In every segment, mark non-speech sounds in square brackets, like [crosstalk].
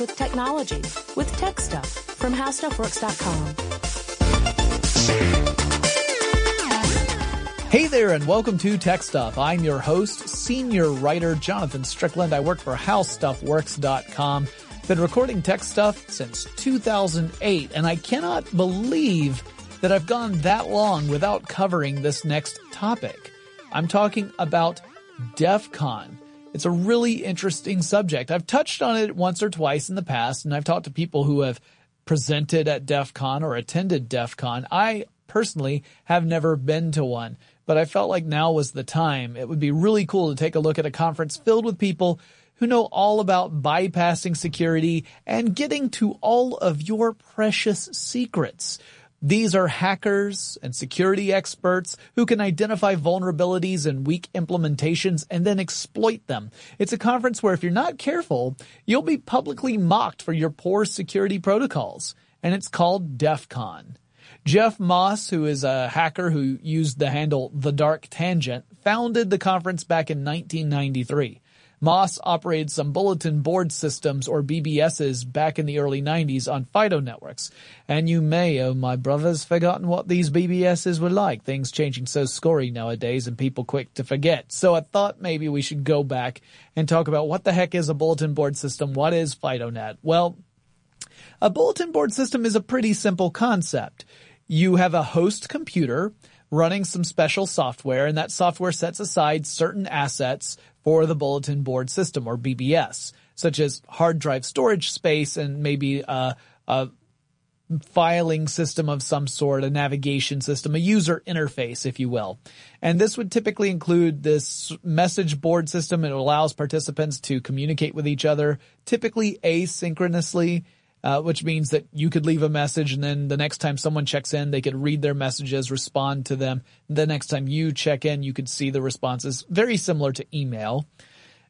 with technology with Tech Stuff from HowStuffWorks.com. Hey there and welcome to Tech Stuff. I'm your host, senior writer Jonathan Strickland. I work for HowStuffWorks.com. Been recording tech stuff since 2008 and I cannot believe that I've gone that long without covering this next topic. I'm talking about DEF CON. It's a really interesting subject. I've touched on it once or twice in the past, and I've talked to people who have presented at DEF CON or attended DEF CON. I personally have never been to one, but I felt like now was the time. It would be really cool to take a look at a conference filled with people who know all about bypassing security and getting to all of your precious secrets. These are hackers and security experts who can identify vulnerabilities and weak implementations and then exploit them. It's a conference where if you're not careful, you'll be publicly mocked for your poor security protocols. And it's called DEF CON. Jeff Moss, who is a hacker who used the handle The Dark Tangent, founded the conference back in 1993. Moss operated some bulletin board systems or BBSs back in the early 90s on FIDO networks. And you may, oh my brothers, forgotten what these BBSs were like. Things changing so scory nowadays and people quick to forget. So I thought maybe we should go back and talk about what the heck is a bulletin board system? What is FidoNet? Well, a bulletin board system is a pretty simple concept. You have a host computer running some special software and that software sets aside certain assets for the bulletin board system or BBS, such as hard drive storage space and maybe a, a filing system of some sort, a navigation system, a user interface, if you will. And this would typically include this message board system. It allows participants to communicate with each other, typically asynchronously uh, which means that you could leave a message and then the next time someone checks in, they could read their messages, respond to them. The next time you check in, you could see the responses. Very similar to email.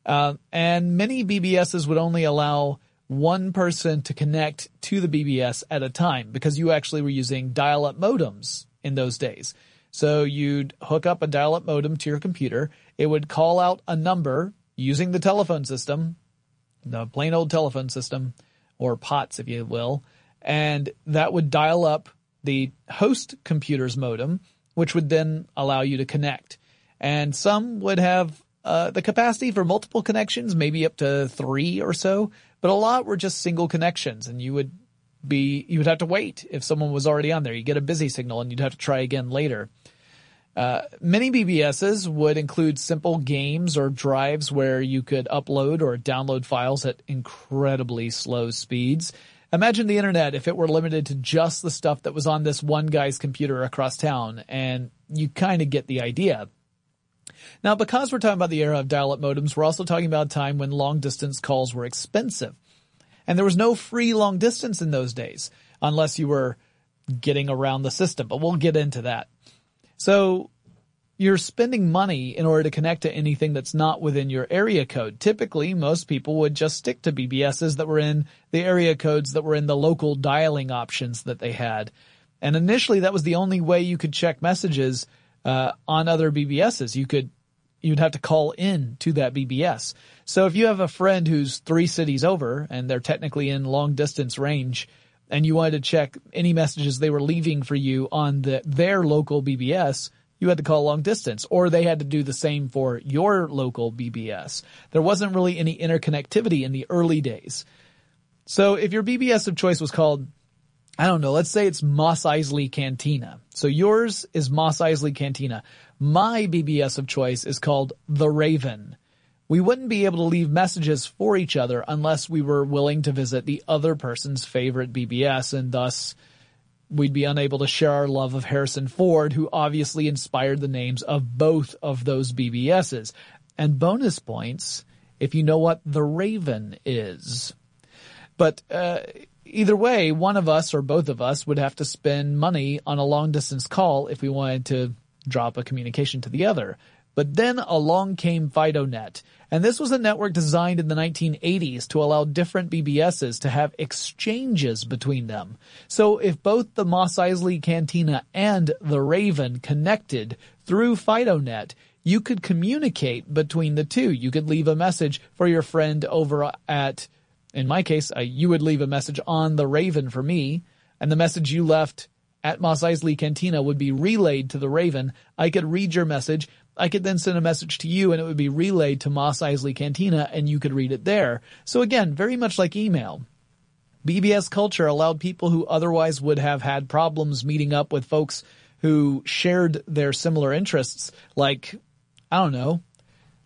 Uh, and many BBSs would only allow one person to connect to the BBS at a time because you actually were using dial-up modems in those days. So you'd hook up a dial-up modem to your computer. It would call out a number using the telephone system, the plain old telephone system, or POTS, if you will, and that would dial up the host computer's modem, which would then allow you to connect. And some would have uh, the capacity for multiple connections, maybe up to three or so, but a lot were just single connections, and you would be you would have to wait if someone was already on there. You get a busy signal, and you'd have to try again later. Uh, many BBSs would include simple games or drives where you could upload or download files at incredibly slow speeds. Imagine the internet if it were limited to just the stuff that was on this one guy's computer across town, and you kind of get the idea. Now, because we're talking about the era of dial-up modems, we're also talking about a time when long distance calls were expensive. And there was no free long distance in those days, unless you were getting around the system, but we'll get into that. So you're spending money in order to connect to anything that's not within your area code. Typically, most people would just stick to BBSs that were in the area codes that were in the local dialing options that they had. And initially that was the only way you could check messages, uh, on other BBSs. You could, you'd have to call in to that BBS. So if you have a friend who's three cities over and they're technically in long distance range, and you wanted to check any messages they were leaving for you on the, their local BBS, you had to call long distance or they had to do the same for your local BBS. There wasn't really any interconnectivity in the early days. So if your BBS of choice was called, I don't know, let's say it's Mos Eisley Cantina. So yours is Mos Eisley Cantina. My BBS of choice is called The Raven we wouldn't be able to leave messages for each other unless we were willing to visit the other person's favorite BBS and thus we'd be unable to share our love of Harrison Ford, who obviously inspired the names of both of those BBSs. And bonus points if you know what the Raven is. But, uh, either way, one of us or both of us would have to spend money on a long distance call if we wanted to drop a communication to the other. But then along came FidoNet, and this was a network designed in the 1980s to allow different BBSs to have exchanges between them. So if both the Mos Eisley Cantina and the Raven connected through FidoNet, you could communicate between the two. You could leave a message for your friend over at in my case, uh, you would leave a message on the Raven for me, and the message you left at Mos Eisley Cantina would be relayed to the Raven. I could read your message. I could then send a message to you and it would be relayed to Mos Eisley Cantina and you could read it there. So again, very much like email. BBS culture allowed people who otherwise would have had problems meeting up with folks who shared their similar interests, like, I don't know,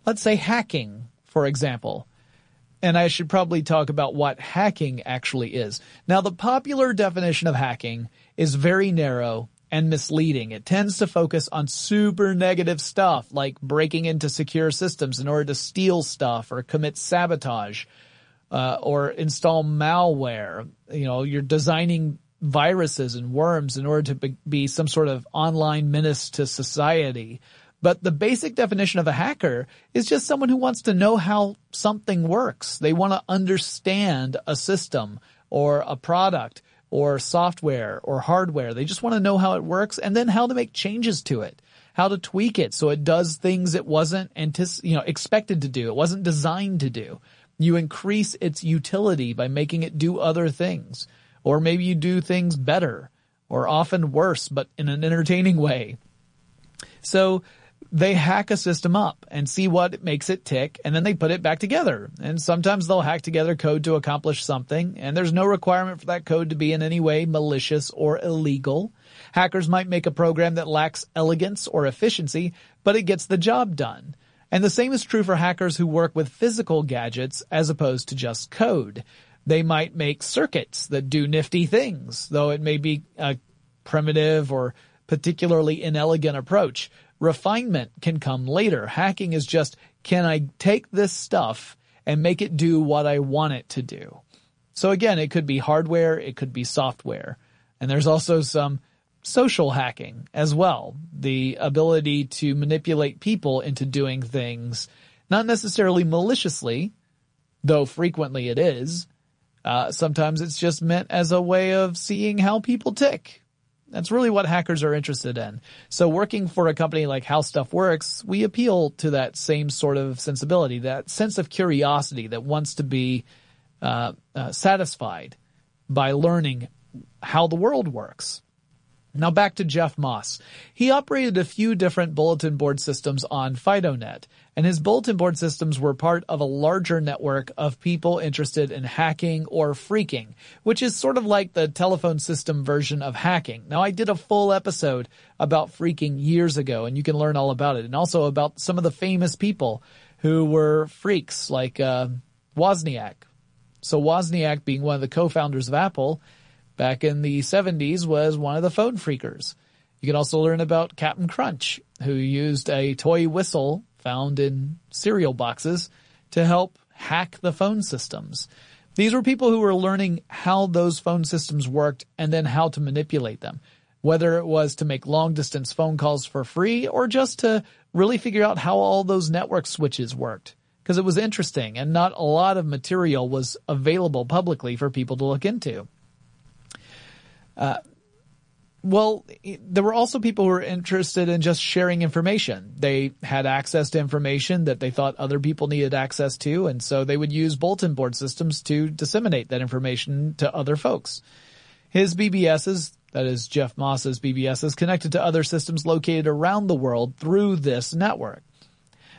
let's say hacking, for example and I should probably talk about what hacking actually is. Now, the popular definition of hacking is very narrow and misleading. It tends to focus on super negative stuff like breaking into secure systems in order to steal stuff or commit sabotage uh, or install malware. You know, you're designing viruses and worms in order to be some sort of online menace to society. But the basic definition of a hacker is just someone who wants to know how something works. They want to understand a system or a product or software or hardware. They just want to know how it works and then how to make changes to it, how to tweak it so it does things it wasn't antici- you know, expected to do. It wasn't designed to do. You increase its utility by making it do other things. Or maybe you do things better or often worse, but in an entertaining way. So they hack a system up and see what makes it tick and then they put it back together. And sometimes they'll hack together code to accomplish something and there's no requirement for that code to be in any way malicious or illegal. Hackers might make a program that lacks elegance or efficiency, but it gets the job done. And the same is true for hackers who work with physical gadgets as opposed to just code. They might make circuits that do nifty things, though it may be a primitive or particularly inelegant approach. Refinement can come later. Hacking is just, can I take this stuff and make it do what I want it to do? So again, it could be hardware, it could be software. And there's also some social hacking as well. The ability to manipulate people into doing things, not necessarily maliciously, though frequently it is. Uh, sometimes it's just meant as a way of seeing how people tick. That's really what hackers are interested in. So working for a company like How Stuff Works, we appeal to that same sort of sensibility, that sense of curiosity that wants to be uh, uh, satisfied by learning how the world works. Now back to Jeff Moss. He operated a few different bulletin board systems on FidoNet, and his bulletin board systems were part of a larger network of people interested in hacking or phreaking, which is sort of like the telephone system version of hacking. Now I did a full episode about phreaking years ago, and you can learn all about it, and also about some of the famous people who were phreaks, like uh, Wozniak. So Wozniak being one of the co-founders of Apple, back in the 70s was one of the phone phreakers. You can also learn about Captain Crunch, who used a toy whistle found in cereal boxes to help hack the phone systems. These were people who were learning how those phone systems worked and then how to manipulate them. Whether it was to make long distance phone calls for free or just to really figure out how all those network switches worked. Because it was interesting and not a lot of material was available publicly for people to look into. Uh, well, there were also people who were interested in just sharing information. They had access to information that they thought other people needed access to, and so they would use bulletin board systems to disseminate that information to other folks. His BBSs, that is Jeff Moss's BBSs, connected to other systems located around the world through this network.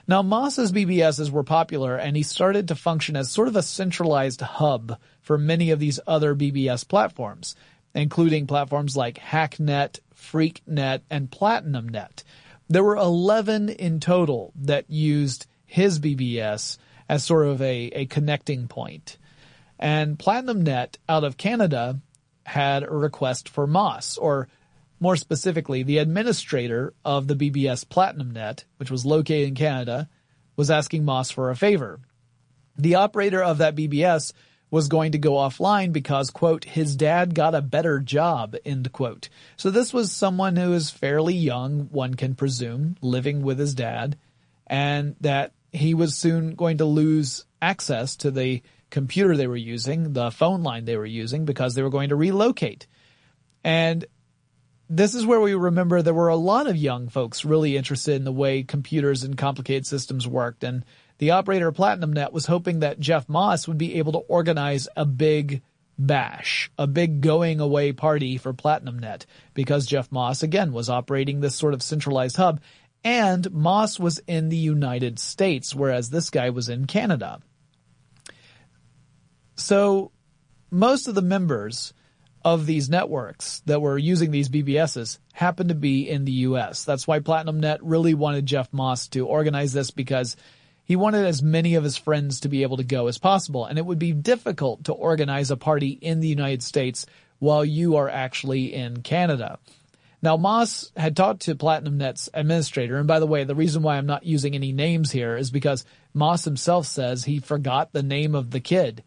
Now Moss's BBSs were popular and he started to function as sort of a centralized hub for many of these other BBS platforms including platforms like Hacknet, FreakNet, and PlatinumNet. There were 11 in total that used his BBS as sort of a, a connecting point. And PlatinumNet out of Canada had a request for Moss, or more specifically, the administrator of the BBS PlatinumNet, which was located in Canada, was asking Moss for a favor. The operator of that BBS was going to go offline because, quote, his dad got a better job, end quote. So this was someone who is fairly young, one can presume, living with his dad, and that he was soon going to lose access to the computer they were using, the phone line they were using, because they were going to relocate. And this is where we remember there were a lot of young folks really interested in the way computers and complicated systems worked and the operator of PlatinumNet was hoping that Jeff Moss would be able to organize a big bash, a big going away party for PlatinumNet because Jeff Moss again was operating this sort of centralized hub and Moss was in the United States whereas this guy was in Canada. So most of the members of these networks that were using these BBSs happened to be in the US. That's why PlatinumNet really wanted Jeff Moss to organize this because he wanted as many of his friends to be able to go as possible. And it would be difficult to organize a party in the United States while you are actually in Canada. Now, Moss had talked to PlatinumNet's administrator, and by the way, the reason why I'm not using any names here is because Moss himself says he forgot the name of the kid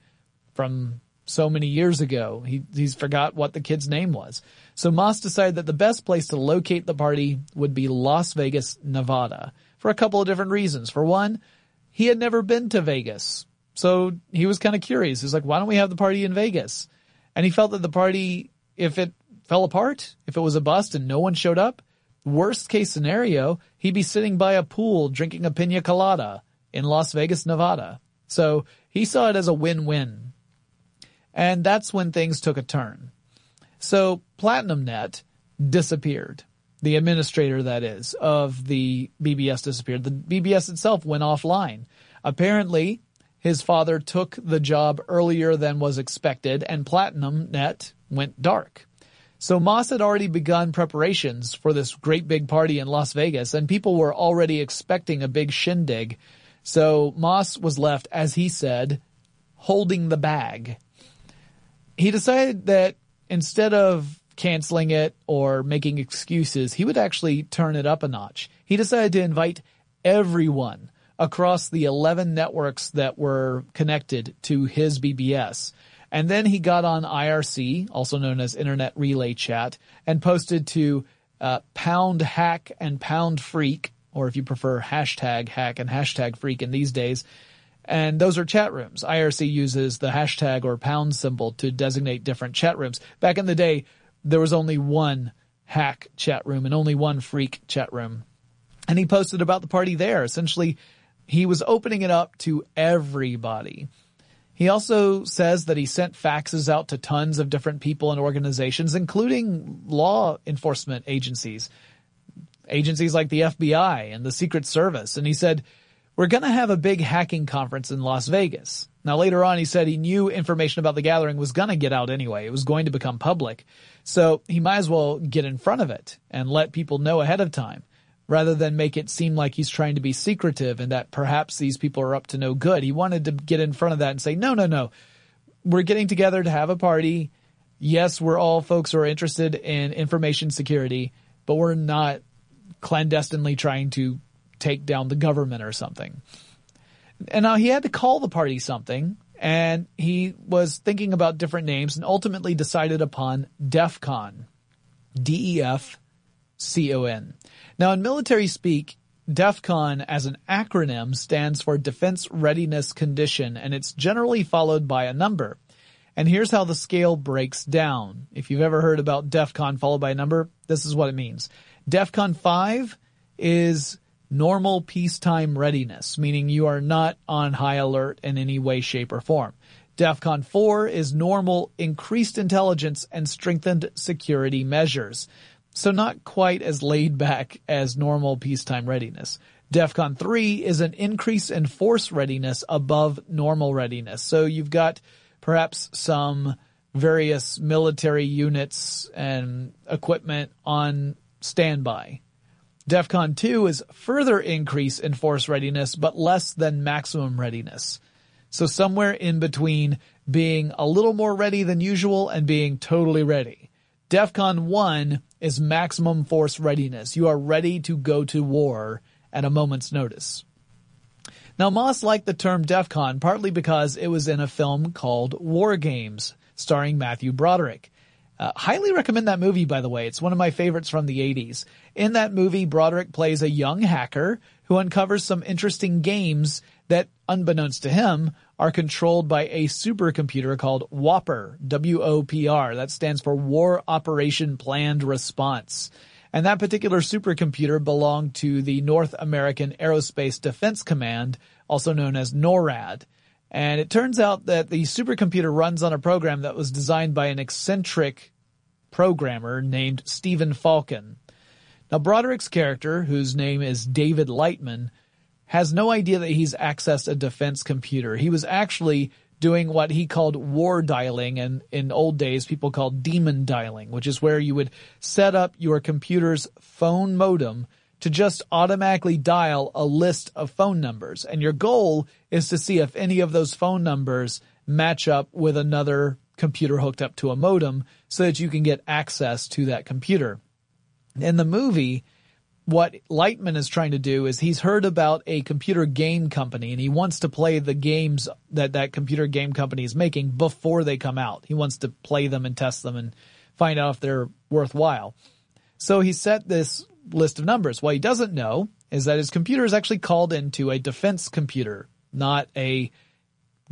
from so many years ago. He, he's forgot what the kid's name was. So Moss decided that the best place to locate the party would be Las Vegas, Nevada, for a couple of different reasons. For one, he had never been to Vegas. So he was kind of curious. He's like, why don't we have the party in Vegas? And he felt that the party, if it fell apart, if it was a bust and no one showed up, worst case scenario, he'd be sitting by a pool drinking a pina colada in Las Vegas, Nevada. So he saw it as a win-win. And that's when things took a turn. So PlatinumNet disappeared the administrator that is of the BBS disappeared. The BBS itself went offline. Apparently, his father took the job earlier than was expected and PlatinumNet went dark. So Moss had already begun preparations for this great big party in Las Vegas and people were already expecting a big shindig. So Moss was left, as he said, holding the bag. He decided that instead of canceling it or making excuses. He would actually turn it up a notch. He decided to invite everyone across the 11 networks that were connected to his BBS. And then he got on IRC, also known as Internet Relay Chat, and posted to uh, pound hack and pound freak, or if you prefer hashtag hack and hashtag freak in these days. And those are chat rooms. IRC uses the hashtag or pound symbol to designate different chat rooms. Back in the day, there was only one hack chat room and only one freak chat room. And he posted about the party there. Essentially, he was opening it up to everybody. He also says that he sent faxes out to tons of different people and organizations, including law enforcement agencies, agencies like the FBI and the Secret Service. And he said, we're going to have a big hacking conference in Las Vegas. Now later on, he said he knew information about the gathering was going to get out anyway. It was going to become public. So he might as well get in front of it and let people know ahead of time rather than make it seem like he's trying to be secretive and that perhaps these people are up to no good. He wanted to get in front of that and say, no, no, no. We're getting together to have a party. Yes, we're all folks who are interested in information security, but we're not clandestinely trying to take down the government or something. And now he had to call the party something and he was thinking about different names and ultimately decided upon DEF CON. D-E-F-C-O-N. Now in military speak, DEF CON as an acronym stands for Defense Readiness Condition and it's generally followed by a number. And here's how the scale breaks down. If you've ever heard about DEF CON followed by a number, this is what it means. DEF CON 5 is normal peacetime readiness, meaning you are not on high alert in any way, shape, or form. DEFCON 4 is normal increased intelligence and strengthened security measures. So not quite as laid back as normal peacetime readiness. DEFCON 3 is an increase in force readiness above normal readiness. So you've got perhaps some various military units and equipment on standby DEFCON 2 is further increase in force readiness, but less than maximum readiness. So somewhere in between being a little more ready than usual and being totally ready. DEFCON 1 is maximum force readiness. You are ready to go to war at a moment's notice. Now Moss liked the term DEFCON partly because it was in a film called War Games, starring Matthew Broderick. Uh, highly recommend that movie, by the way. It's one of my favorites from the 80s. In that movie, Broderick plays a young hacker who uncovers some interesting games that, unbeknownst to him, are controlled by a supercomputer called Whopper, W-O-P-R. That stands for War Operation Planned Response. And that particular supercomputer belonged to the North American Aerospace Defense Command also known as NORAD. And it turns out that the supercomputer runs on a program that was designed by an eccentric programmer named Stephen Falken. Now, Broderick's character, whose name is David Lightman, has no idea that he's accessed a defense computer. He was actually doing what he called war dialing and in old days people called demon dialing, which is where you would set up your computer's phone modem to just automatically dial a list of phone numbers. And your goal is to see if any of those phone numbers match up with another computer hooked up to a modem so that you can get access to that computer. In the movie, what Lightman is trying to do is he's heard about a computer game company and he wants to play the games that that computer game company is making before they come out. He wants to play them and test them and find out if they're worthwhile. So he set this list of numbers. What he doesn't know is that his computer is actually called into a defense computer, not a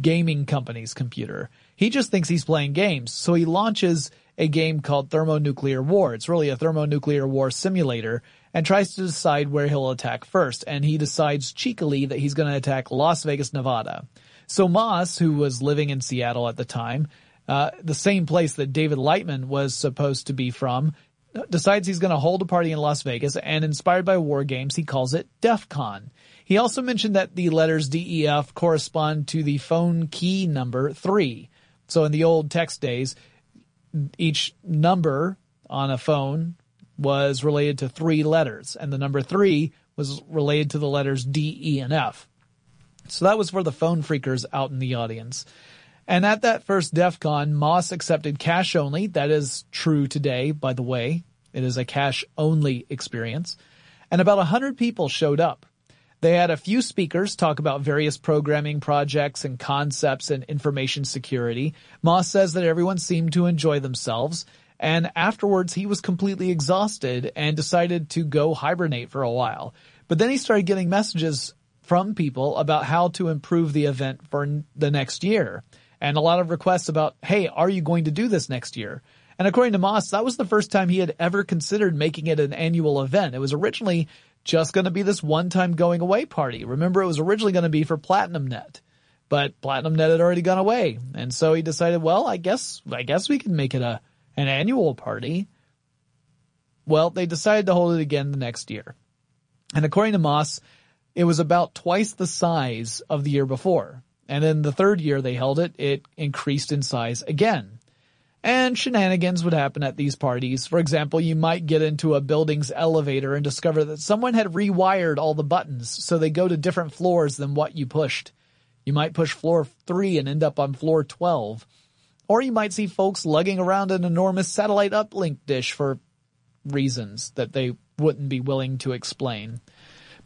gaming company's computer. He just thinks he's playing games. So he launches a game called Thermonuclear War. It's really a thermonuclear war simulator and tries to decide where he'll attack first. And he decides cheekily that he's going to attack Las Vegas, Nevada. So Moss, who was living in Seattle at the time, uh, the same place that David Lightman was supposed to be from, decides he's going to hold a party in Las Vegas and inspired by war games, he calls it DEF CON. He also mentioned that the letters DEF correspond to the phone key number three. So in the old text days, each number on a phone was related to three letters, and the number three was related to the letters D, E, and F. So that was for the phone phreakers out in the audience. And at that first DEF CON, Moss accepted cash only. That is true today, by the way. It is a cash only experience. And about a hundred people showed up. They had a few speakers talk about various programming projects and concepts and information security. Moss says that everyone seemed to enjoy themselves. And afterwards, he was completely exhausted and decided to go hibernate for a while. But then he started getting messages from people about how to improve the event for the next year. And a lot of requests about, hey, are you going to do this next year? And according to Moss, that was the first time he had ever considered making it an annual event. It was originally just going to be this one time going away party. Remember, it was originally going to be for Platinum Net, but Platinum Net had already gone away. And so he decided, well, I guess, I guess we can make it a, an annual party. Well, they decided to hold it again the next year. And according to Moss, it was about twice the size of the year before. And in the third year they held it, it increased in size again. And shenanigans would happen at these parties. For example, you might get into a building's elevator and discover that someone had rewired all the buttons so they go to different floors than what you pushed. You might push floor 3 and end up on floor 12. Or you might see folks lugging around an enormous satellite uplink dish for reasons that they wouldn't be willing to explain.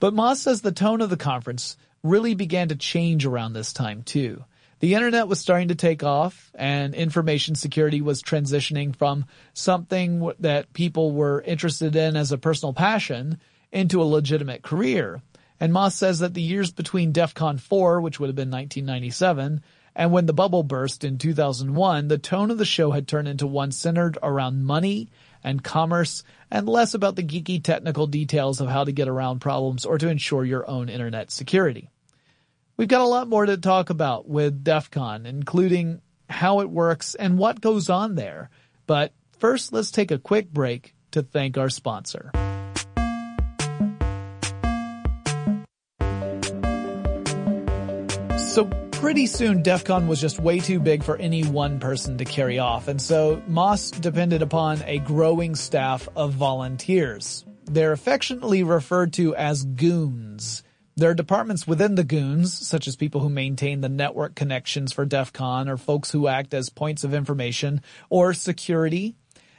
But Moss says the tone of the conference really began to change around this time too the internet was starting to take off and information security was transitioning from something that people were interested in as a personal passion into a legitimate career. And Moss says that the years between DEF CON 4, which would have been 1997, and when the bubble burst in 2001, the tone of the show had turned into one centered around money and commerce and less about the geeky technical details of how to get around problems or to ensure your own internet security. We've got a lot more to talk about with DEF CON, including how it works and what goes on there. But first, let's take a quick break to thank our sponsor. So pretty soon DEF CON was just way too big for any one person to carry off. And so Moss depended upon a growing staff of volunteers. They're affectionately referred to as goons. There are departments within the goons, such as people who maintain the network connections for DEF CON or folks who act as points of information or security.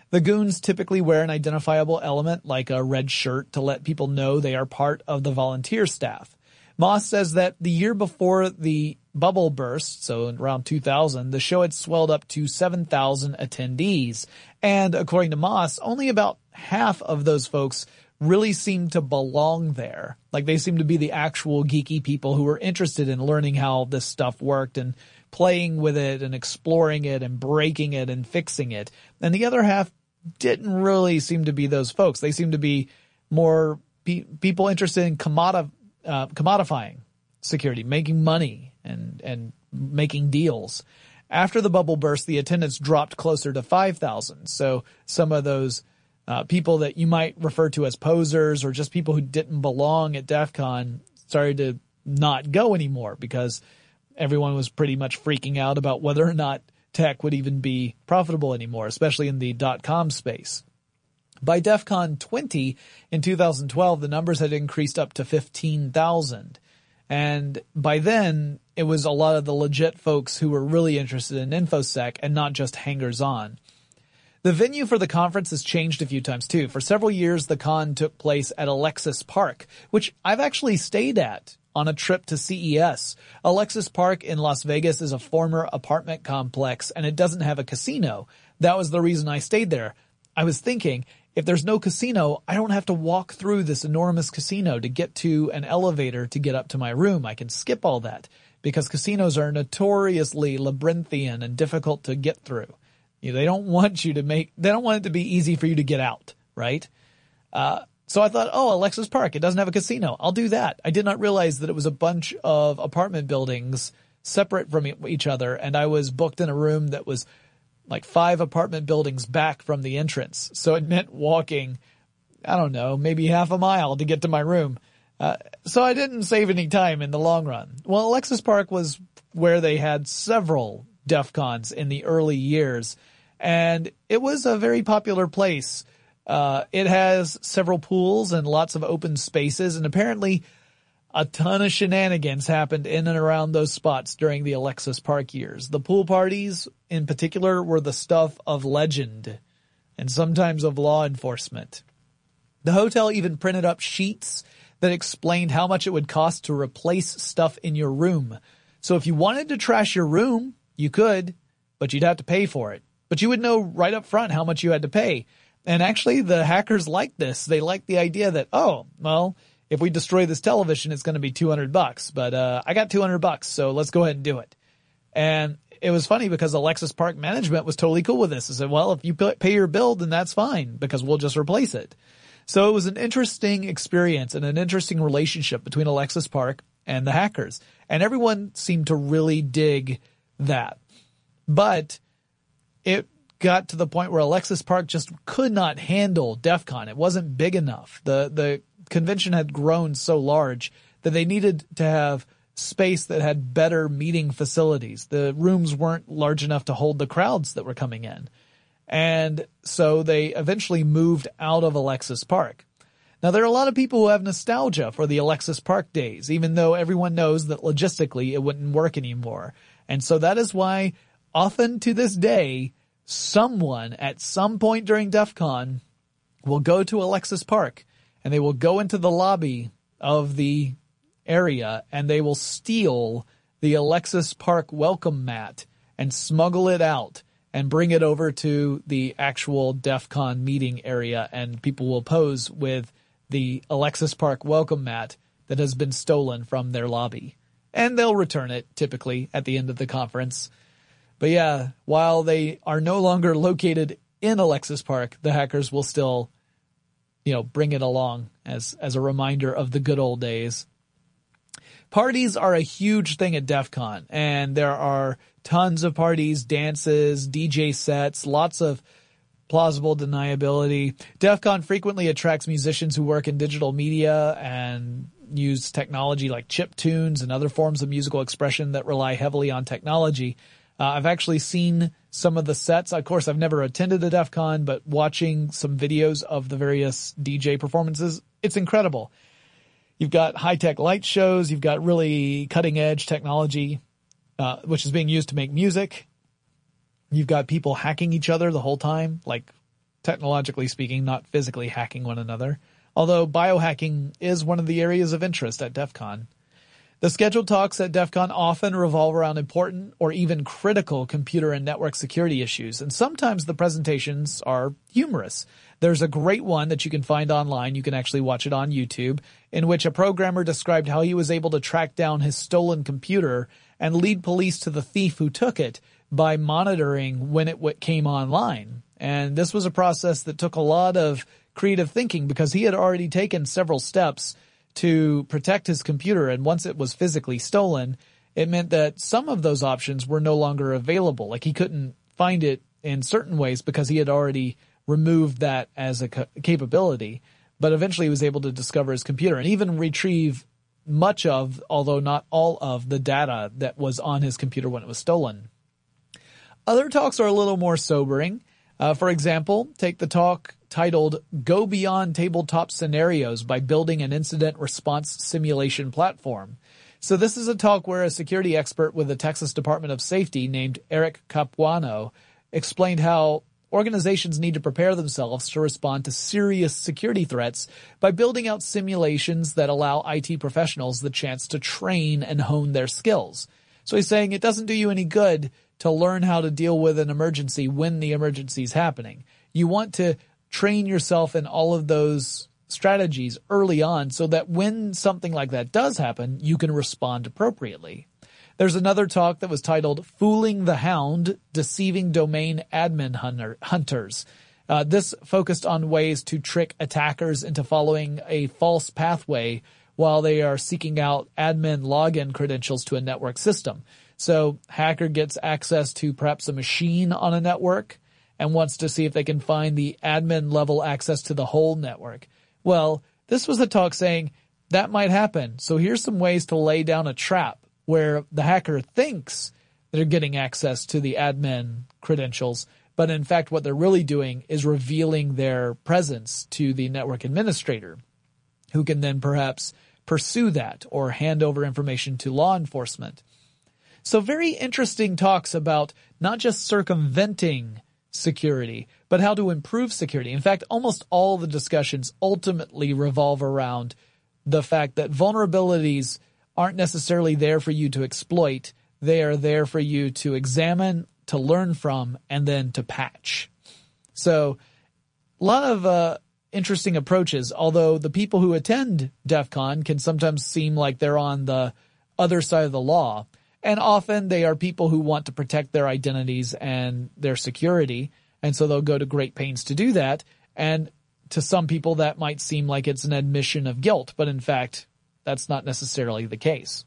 The goons typically wear an identifiable element like a red shirt to let people know they are part of the volunteer staff. Moss says that the year before the bubble burst, so around 2000, the show had swelled up to 7,000 attendees. And according to Moss, only about half of those folks really seem to belong there. Like they seem to be the actual geeky people who were interested in learning how this stuff worked and playing with it and exploring it and breaking it and fixing it. And the other half didn't really seem to be those folks. They seem to be more pe- people interested in commodi- uh, commodifying security, making money and, and making deals. After the bubble burst, the attendance dropped closer to 5,000. So some of those uh, people that you might refer to as posers or just people who didn't belong at DEF CON started to not go anymore because everyone was pretty much freaking out about whether or not tech would even be profitable anymore, especially in the dot com space. By DEF CON 20 in 2012, the numbers had increased up to 15,000. And by then, it was a lot of the legit folks who were really interested in InfoSec and not just hangers on. The venue for the conference has changed a few times too. For several years, the con took place at Alexis Park, which I've actually stayed at on a trip to CES. Alexis Park in Las Vegas is a former apartment complex and it doesn't have a casino. That was the reason I stayed there. I was thinking, if there's no casino, I don't have to walk through this enormous casino to get to an elevator to get up to my room. I can skip all that because casinos are notoriously labyrinthian and difficult to get through. You know, they don't want you to make, they don't want it to be easy for you to get out, right? Uh, so I thought, oh, Alexis Park, it doesn't have a casino. I'll do that. I did not realize that it was a bunch of apartment buildings separate from each other. And I was booked in a room that was like five apartment buildings back from the entrance. So it meant walking, I don't know, maybe half a mile to get to my room. Uh, so I didn't save any time in the long run. Well, Alexis Park was where they had several DEF CONs in the early years. And it was a very popular place uh, it has several pools and lots of open spaces, and apparently a ton of shenanigans happened in and around those spots during the Alexis Park years. The pool parties, in particular, were the stuff of legend and sometimes of law enforcement. The hotel even printed up sheets that explained how much it would cost to replace stuff in your room. So if you wanted to trash your room, you could, but you'd have to pay for it. But you would know right up front how much you had to pay. And actually the hackers like this. They like the idea that, oh, well, if we destroy this television, it's going to be 200 bucks, but, uh, I got 200 bucks. So let's go ahead and do it. And it was funny because Alexis Park management was totally cool with this. I said, well, if you pay your bill, then that's fine because we'll just replace it. So it was an interesting experience and an interesting relationship between Alexis Park and the hackers. And everyone seemed to really dig that. But it got to the point where Alexis Park just could not handle DEF CON. It wasn't big enough. The, the convention had grown so large that they needed to have space that had better meeting facilities. The rooms weren't large enough to hold the crowds that were coming in. And so they eventually moved out of Alexis Park. Now there are a lot of people who have nostalgia for the Alexis Park days, even though everyone knows that logistically it wouldn't work anymore. And so that is why often to this day, someone at some point during DEF CON will go to Alexis Park and they will go into the lobby of the area and they will steal the Alexis Park welcome mat and smuggle it out and bring it over to the actual DEF CON meeting area and people will pose with the Alexis Park welcome mat that has been stolen from their lobby. And they'll return it typically at the end of the conference. But yeah, while they are no longer located in Alexis Park, the hackers will still, you know, bring it along as, as a reminder of the good old days. Parties are a huge thing at DEF CON and there are tons of parties, dances, DJ sets, lots of plausible deniability. DEF CON frequently attracts musicians who work in digital media and use technology like chip tunes and other forms of musical expression that rely heavily on technology. Uh, I've actually seen some of the sets. Of course, I've never attended a DEF CON, but watching some videos of the various DJ performances, it's incredible. You've got high-tech light shows. You've got really cutting-edge technology, uh, which is being used to make music. You've got people hacking each other the whole time, like technologically speaking, not physically hacking one another. Although biohacking is one of the areas of interest at DEF CON. The scheduled talks at DEF CON often revolve around important or even critical computer and network security issues, and sometimes the presentations are humorous. There's a great one that you can find online. You can actually watch it on YouTube, in which a programmer described how he was able to track down his stolen computer and lead police to the thief who took it by monitoring when it came online. And this was a process that took a lot of creative thinking because he had already taken several steps to protect his computer. And once it was physically stolen, it meant that some of those options were no longer available. Like he couldn't find it in certain ways because he had already removed that as a capability. But eventually he was able to discover his computer and even retrieve much of, although not all of the data that was on his computer when it was stolen. Other talks are a little more sobering. Uh, for example, take the talk titled Go Beyond Tabletop Scenarios by Building an Incident Response Simulation Platform. So this is a talk where a security expert with the Texas Department of Safety named Eric Capuano explained how organizations need to prepare themselves to respond to serious security threats by building out simulations that allow IT professionals the chance to train and hone their skills. So he's saying it doesn't do you any good to learn how to deal with an emergency when the emergency is happening. You want to train yourself in all of those strategies early on so that when something like that does happen, you can respond appropriately. There's another talk that was titled Fooling the Hound, Deceiving Domain Admin hunter, Hunters. Uh, this focused on ways to trick attackers into following a false pathway while they are seeking out admin login credentials to a network system. So hacker gets access to perhaps a machine on a network and wants to see if they can find the admin level access to the whole network. Well, this was a talk saying that might happen. So here's some ways to lay down a trap where the hacker thinks they're getting access to the admin credentials, but in fact what they're really doing is revealing their presence to the network administrator who can then perhaps pursue that or hand over information to law enforcement. So very interesting talks about not just circumventing security, but how to improve security. In fact, almost all the discussions ultimately revolve around the fact that vulnerabilities aren't necessarily there for you to exploit. They are there for you to examine, to learn from, and then to patch. So a lot of, uh, interesting approaches, although the people who attend DEF CON can sometimes seem like they're on the other side of the law. And often they are people who want to protect their identities and their security. And so they'll go to great pains to do that. And to some people that might seem like it's an admission of guilt, but in fact, that's not necessarily the case.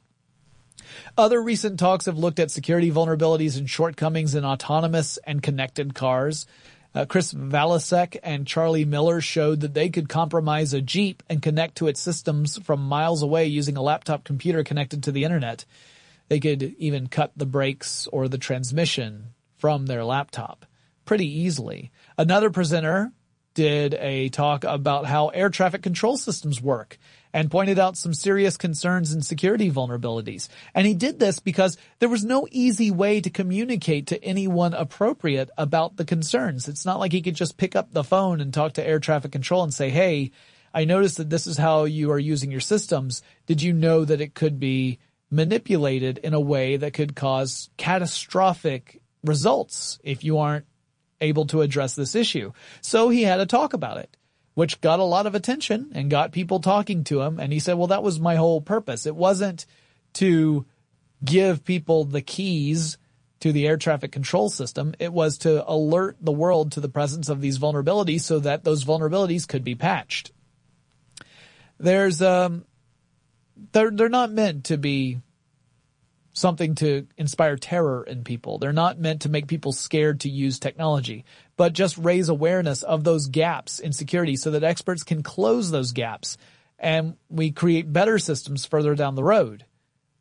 Other recent talks have looked at security vulnerabilities and shortcomings in autonomous and connected cars. Uh, Chris Valasek and Charlie Miller showed that they could compromise a Jeep and connect to its systems from miles away using a laptop computer connected to the internet. They could even cut the brakes or the transmission from their laptop pretty easily. Another presenter did a talk about how air traffic control systems work and pointed out some serious concerns and security vulnerabilities. And he did this because there was no easy way to communicate to anyone appropriate about the concerns. It's not like he could just pick up the phone and talk to air traffic control and say, Hey, I noticed that this is how you are using your systems. Did you know that it could be manipulated in a way that could cause catastrophic results if you aren't able to address this issue? So he had to talk about it which got a lot of attention and got people talking to him. And he said, well, that was my whole purpose. It wasn't to give people the keys to the air traffic control system. It was to alert the world to the presence of these vulnerabilities so that those vulnerabilities could be patched. There's, um, they're, they're not meant to be something to inspire terror in people. They're not meant to make people scared to use technology, but just raise awareness of those gaps in security so that experts can close those gaps and we create better systems further down the road.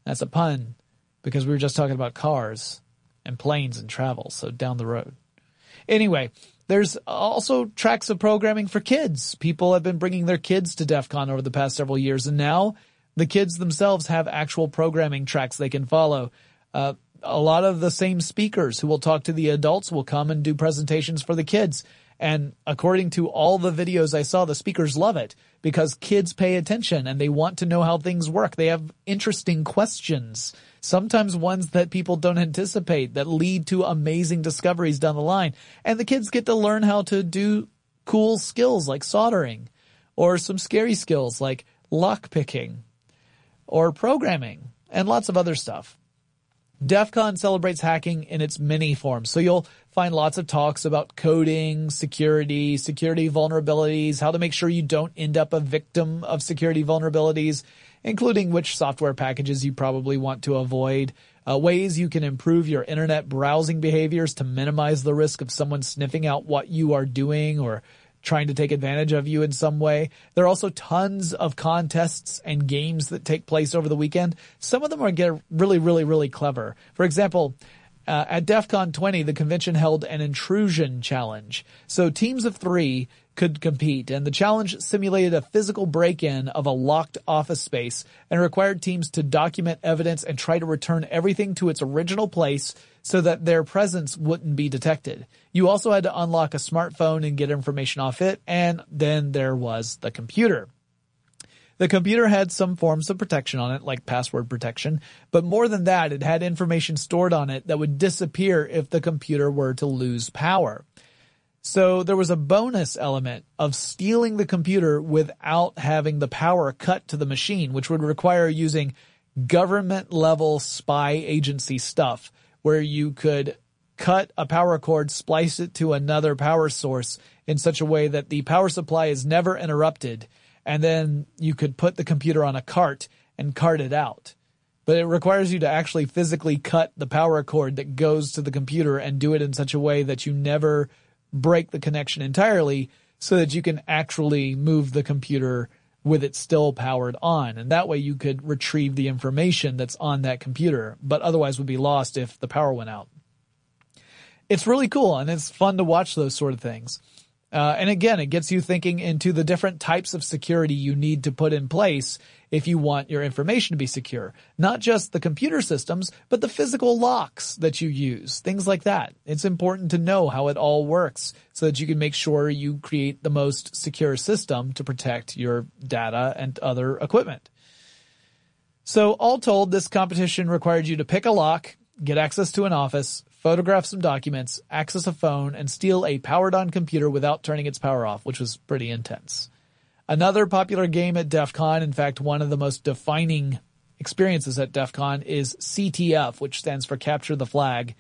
That's a pun because we were just talking about cars and planes and travel. So down the road. Anyway, there's also tracks of programming for kids. People have been bringing their kids to DEF CON over the past several years and now the kids themselves have actual programming tracks they can follow. Uh, a lot of the same speakers who will talk to the adults will come and do presentations for the kids. And according to all the videos I saw, the speakers love it because kids pay attention and they want to know how things work. They have interesting questions, sometimes ones that people don't anticipate that lead to amazing discoveries down the line. And the kids get to learn how to do cool skills like soldering or some scary skills like lock picking or programming and lots of other stuff. DEF CON celebrates hacking in its many forms. So you'll find lots of talks about coding, security, security vulnerabilities, how to make sure you don't end up a victim of security vulnerabilities, including which software packages you probably want to avoid, uh, ways you can improve your internet browsing behaviors to minimize the risk of someone sniffing out what you are doing or trying to take advantage of you in some way. There are also tons of contests and games that take place over the weekend. Some of them are get really, really, really clever. For example, uh, at DEF CON 20, the convention held an intrusion challenge. So teams of three could compete, and the challenge simulated a physical break-in of a locked office space and required teams to document evidence and try to return everything to its original place so that their presence wouldn't be detected. You also had to unlock a smartphone and get information off it, and then there was the computer. The computer had some forms of protection on it, like password protection, but more than that, it had information stored on it that would disappear if the computer were to lose power. So there was a bonus element of stealing the computer without having the power cut to the machine, which would require using government level spy agency stuff where you could cut a power cord, splice it to another power source in such a way that the power supply is never interrupted. And then you could put the computer on a cart and cart it out. But it requires you to actually physically cut the power cord that goes to the computer and do it in such a way that you never break the connection entirely so that you can actually move the computer with it still powered on. And that way you could retrieve the information that's on that computer, but otherwise would be lost if the power went out. It's really cool and it's fun to watch those sort of things. Uh, and again, it gets you thinking into the different types of security you need to put in place if you want your information to be secure. Not just the computer systems, but the physical locks that you use, things like that. It's important to know how it all works so that you can make sure you create the most secure system to protect your data and other equipment. So all told, this competition required you to pick a lock, get access to an office, photograph some documents, access a phone, and steal a powered on computer without turning its power off, which was pretty intense. Another popular game at DEF CON, in fact, one of the most defining experiences at DEF CON is CTF, which stands for Capture the Flag.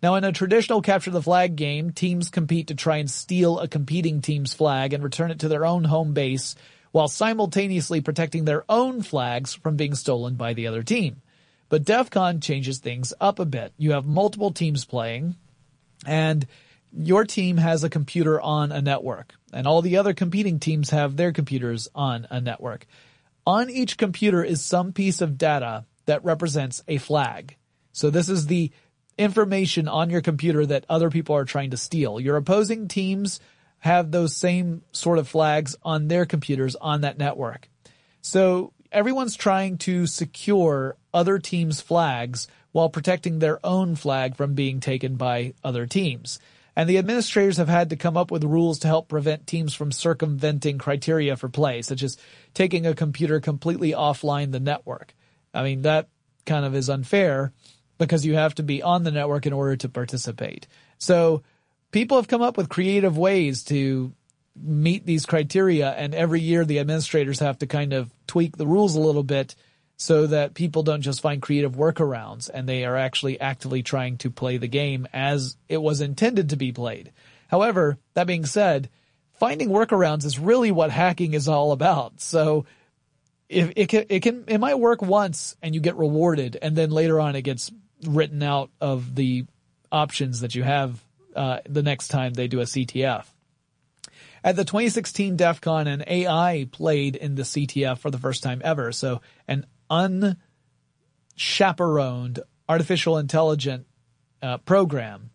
Now, in a traditional Capture the Flag game, teams compete to try and steal a competing team's flag and return it to their own home base while simultaneously protecting their own flags from being stolen by the other team. But DEF CON changes things up a bit. You have multiple teams playing and your team has a computer on a network and all the other competing teams have their computers on a network. On each computer is some piece of data that represents a flag. So this is the information on your computer that other people are trying to steal. Your opposing teams have those same sort of flags on their computers on that network. So everyone's trying to secure other teams' flags while protecting their own flag from being taken by other teams. And the administrators have had to come up with rules to help prevent teams from circumventing criteria for play, such as taking a computer completely offline the network. I mean, that kind of is unfair because you have to be on the network in order to participate. So people have come up with creative ways to meet these criteria and every year the administrators have to kind of tweak the rules a little bit so that people don't just find creative workarounds and they are actually actively trying to play the game as it was intended to be played. However, that being said, finding workarounds is really what hacking is all about. So if it can, it can, it might work once and you get rewarded and then later on it gets written out of the options that you have, uh, the next time they do a CTF. At the 2016 DEF CON, an AI played in the CTF for the first time ever. So an unchaperoned artificial intelligent uh, program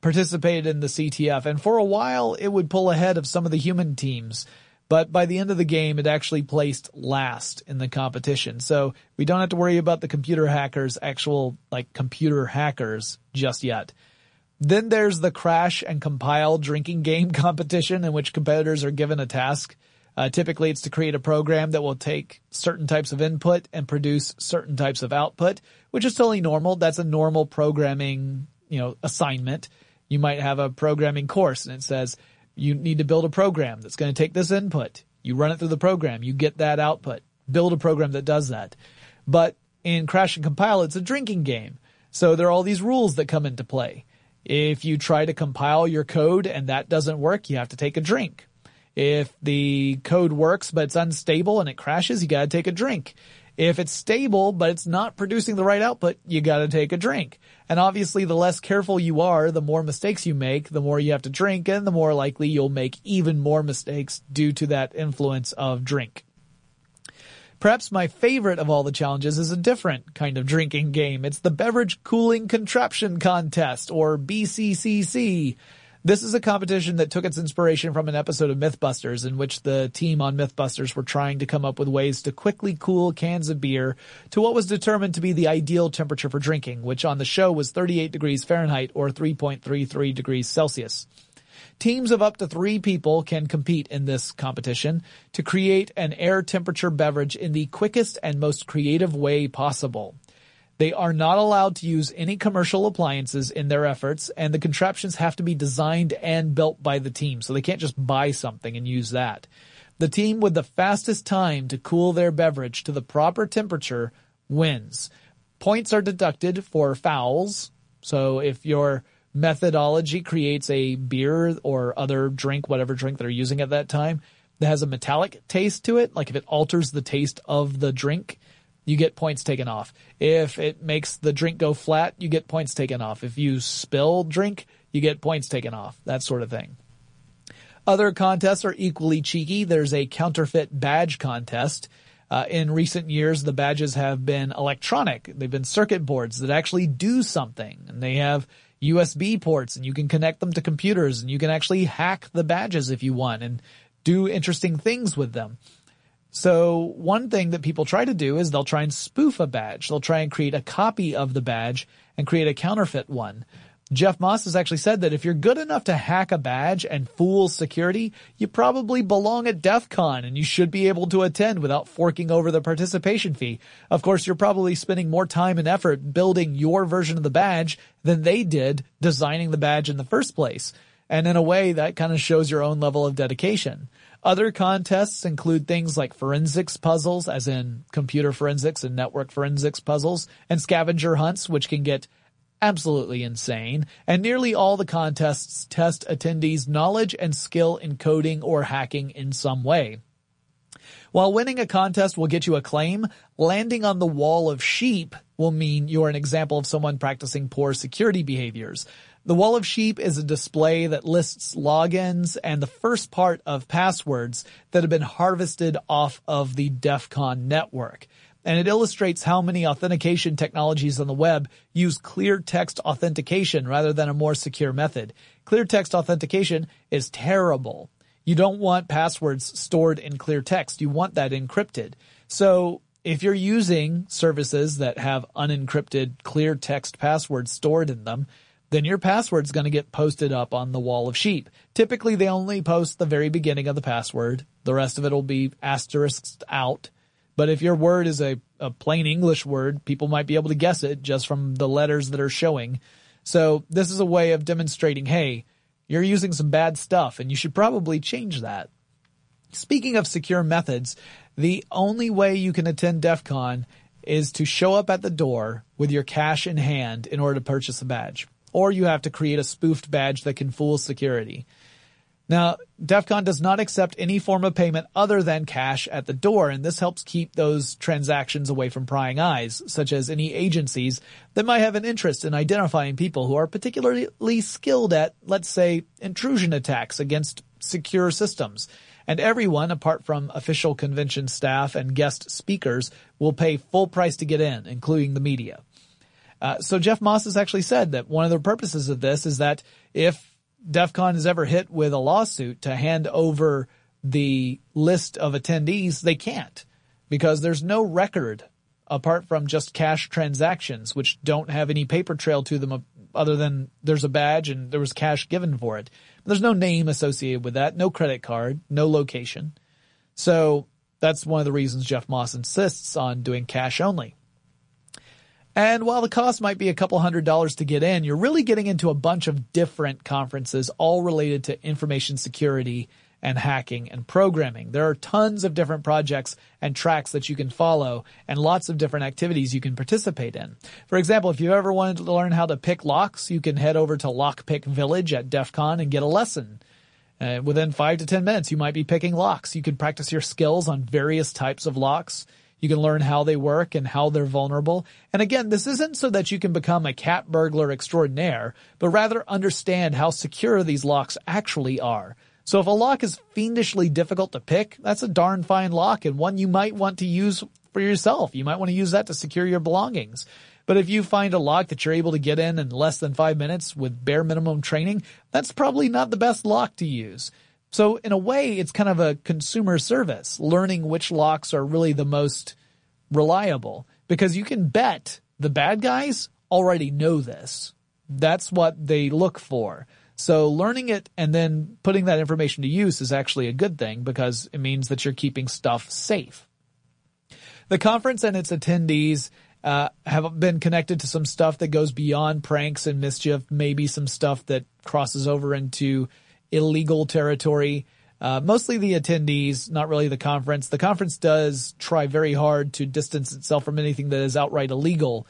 participated in the CTF. And for a while, it would pull ahead of some of the human teams. But by the end of the game, it actually placed last in the competition. So we don't have to worry about the computer hackers, actual like computer hackers just yet. Then there's the crash and compile drinking game [laughs] competition in which competitors are given a task. Uh, typically it's to create a program that will take certain types of input and produce certain types of output, which is totally normal. That's a normal programming, you know, assignment. You might have a programming course and it says you need to build a program that's going to take this input. You run it through the program. You get that output. Build a program that does that. But in Crash and Compile, it's a drinking game. So there are all these rules that come into play. If you try to compile your code and that doesn't work, you have to take a drink. If the code works but it's unstable and it crashes, you gotta take a drink. If it's stable but it's not producing the right output, you gotta take a drink. And obviously the less careful you are, the more mistakes you make, the more you have to drink and the more likely you'll make even more mistakes due to that influence of drink. Perhaps my favorite of all the challenges is a different kind of drinking game. It's the Beverage Cooling Contraption Contest, or BCCC. This is a competition that took its inspiration from an episode of Mythbusters in which the team on Mythbusters were trying to come up with ways to quickly cool cans of beer to what was determined to be the ideal temperature for drinking, which on the show was 38 degrees Fahrenheit or 3.33 degrees Celsius. Teams of up to three people can compete in this competition to create an air temperature beverage in the quickest and most creative way possible. They are not allowed to use any commercial appliances in their efforts, and the contraptions have to be designed and built by the team, so they can't just buy something and use that. The team with the fastest time to cool their beverage to the proper temperature wins. Points are deducted for fouls, so if you're methodology creates a beer or other drink, whatever drink they're using at that time, that has a metallic taste to it, like if it alters the taste of the drink, you get points taken off. If it makes the drink go flat, you get points taken off. If you spill drink, you get points taken off. That sort of thing. Other contests are equally cheeky. There's a counterfeit badge contest. Uh, in recent years, the badges have been electronic. They've been circuit boards that actually do something, and they have USB ports and you can connect them to computers and you can actually hack the badges if you want and do interesting things with them. So one thing that people try to do is they'll try and spoof a badge. They'll try and create a copy of the badge and create a counterfeit one. Jeff Moss has actually said that if you're good enough to hack a badge and fool security, you probably belong at DEF CON and you should be able to attend without forking over the participation fee. Of course, you're probably spending more time and effort building your version of the badge than they did designing the badge in the first place. And in a way, that kind of shows your own level of dedication. Other contests include things like forensics puzzles, as in computer forensics and network forensics puzzles, and scavenger hunts, which can get absolutely insane, and nearly all the contests test attendees' knowledge and skill in coding or hacking in some way. While winning a contest will get you a claim, landing on the wall of sheep will mean you're an example of someone practicing poor security behaviors. The wall of sheep is a display that lists logins and the first part of passwords that have been harvested off of the DEF CON network and it illustrates how many authentication technologies on the web use clear text authentication rather than a more secure method. Clear text authentication is terrible. You don't want passwords stored in clear text. You want that encrypted. So if you're using services that have unencrypted clear text passwords stored in them, then your password's going to get posted up on the wall of sheep. Typically they only post the very beginning of the password. The rest of it will be asterisked out but if your word is a, a plain English word, people might be able to guess it just from the letters that are showing. So this is a way of demonstrating, hey, you're using some bad stuff and you should probably change that. Speaking of secure methods, the only way you can attend DEF CON is to show up at the door with your cash in hand in order to purchase a badge. Or you have to create a spoofed badge that can fool security. Now, DEF CON does not accept any form of payment other than cash at the door, and this helps keep those transactions away from prying eyes, such as any agencies that might have an interest in identifying people who are particularly skilled at, let's say, intrusion attacks against secure systems. And everyone, apart from official convention staff and guest speakers, will pay full price to get in, including the media. Uh, so Jeff Moss has actually said that one of the purposes of this is that if DEF CON is ever hit with a lawsuit to hand over the list of attendees, they can't because there's no record apart from just cash transactions, which don't have any paper trail to them uh, other than there's a badge and there was cash given for it. But there's no name associated with that, no credit card, no location. So that's one of the reasons Jeff Moss insists on doing cash only. And while the cost might be a couple hundred dollars to get in, you're really getting into a bunch of different conferences, all related to information security and hacking and programming. There are tons of different projects and tracks that you can follow and lots of different activities you can participate in. For example, if you've ever wanted to learn how to pick locks, you can head over to Lockpick Village at DEF CON and get a lesson. Uh, within five to ten minutes, you might be picking locks. You can practice your skills on various types of locks. You can learn how they work and how they're vulnerable. And again, this isn't so that you can become a cat burglar extraordinaire, but rather understand how secure these locks actually are. So if a lock is fiendishly difficult to pick, that's a darn fine lock and one you might want to use for yourself. You might want to use that to secure your belongings. But if you find a lock that you're able to get in in less than five minutes with bare minimum training, that's probably not the best lock to use. So in a way, it's kind of a consumer service, learning which locks are really the most reliable because you can bet the bad guys already know this. That's what they look for. So learning it and then putting that information to use is actually a good thing because it means that you're keeping stuff safe. The conference and its attendees uh, have been connected to some stuff that goes beyond pranks and mischief, maybe some stuff that crosses over into illegal territory. Uh, mostly the attendees, not really the conference. The conference does try very hard to distance itself from anything that is outright illegal.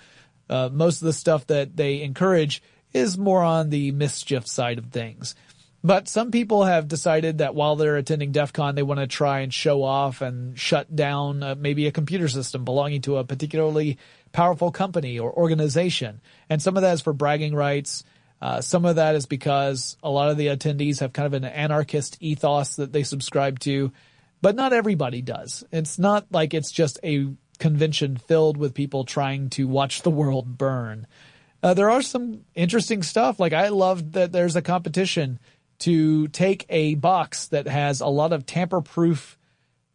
Uh, most of the stuff that they encourage is more on the mischief side of things. But some people have decided that while they're attending DEF CON, they want to try and show off and shut down uh, maybe a computer system belonging to a particularly powerful company or organization. And some of that is for bragging rights. Uh, some of that is because a lot of the attendees have kind of an anarchist ethos that they subscribe to, but not everybody does. It's not like it's just a convention filled with people trying to watch the world burn. Uh, there are some interesting stuff. Like I love that there's a competition to take a box that has a lot of tamper proof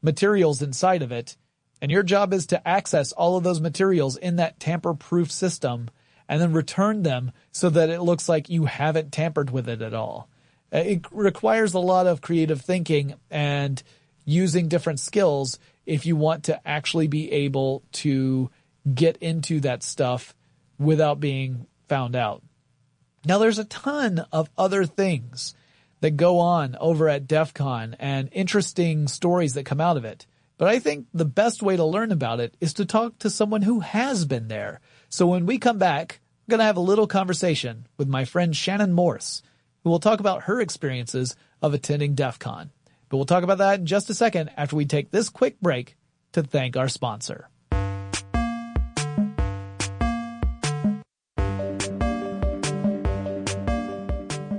materials inside of it. And your job is to access all of those materials in that tamper proof system and then return them so that it looks like you haven't tampered with it at all. Uh, it requires a lot of creative thinking and using different skills if you want to actually be able to get into that stuff without being found out. Now there's a ton of other things that go on over at DEF CON and interesting stories that come out of it. But I think the best way to learn about it is to talk to someone who has been there. So when we come back, I'm going to have a little conversation with my friend Shannon Morse, who will talk about her experiences of attending DEF CON. But we'll talk about that in just a second after we take this quick break to thank our sponsor.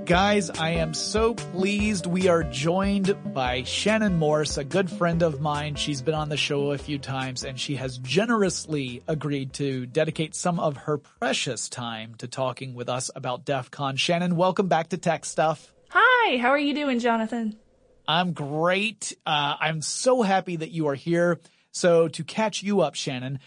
Guys, I am so pleased we are joined by Shannon Morse, a good friend of mine. She's been on the show a few times and she has generously agreed to dedicate some of her precious time to talking with us about DEF CON. Shannon, welcome back to Tech Stuff. Hi, how are you doing, Jonathan? I'm great. Uh, I'm so happy that you are here. So to catch you up, Shannon,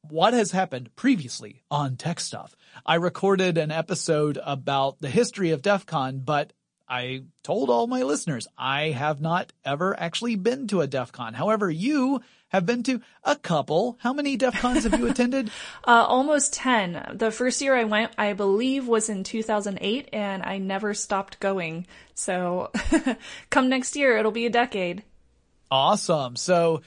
what has happened previously on Tech Stuff? I recorded an episode about the history of DEF CON, but I told all my listeners I have not ever actually been to a DEF CON. However, you have been to a couple. How many DEF CONs have you [laughs] attended? uh, almost 10. The first year I went, I believe, was in 2008, and I never stopped going. So [laughs] come next year, it'll be a decade. Awesome. So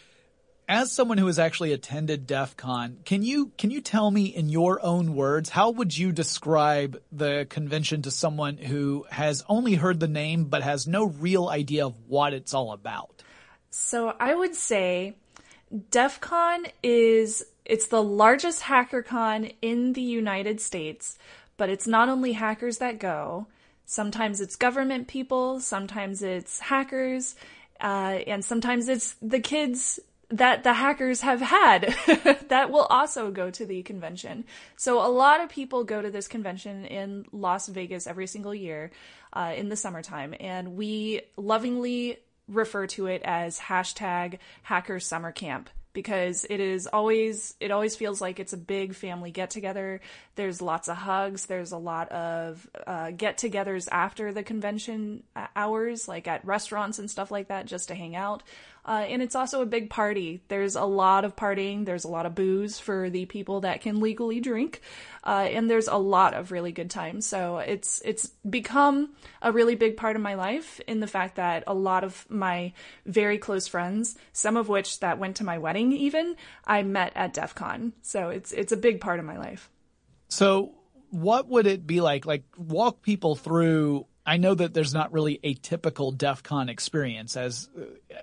as someone who has actually attended DEF CON, can you can you tell me in your own words how would you describe the convention to someone who has only heard the name but has no real idea of what it's all about? So I would say DEF CON is it's the largest hacker con in the United States, but it's not only hackers that go. Sometimes it's government people, sometimes it's hackers, uh, and sometimes it's the kids that the hackers have had [laughs] that will also go to the convention. So a lot of people go to this convention in Las Vegas every single year uh, in the summertime, and we lovingly refer to it as hashtag Hacker Summer Camp because it is always it always feels like it's a big family get together. There's lots of hugs. There's a lot of uh, get togethers after the convention uh, hours like at restaurants and stuff like that just to hang out Uh, and it's also a big party. There's a lot of partying. There's a lot of booze for the people that can legally drink. Uh, and there's a lot of really good times. So it's it's become a really big part of my life in the fact that a lot of my very close friends, some of which that went to my wedding even, I met at DEF CON. So it's it's a big part of my life. So what would it be like? Like walk people through I know that there's not really a typical DEF CON experience as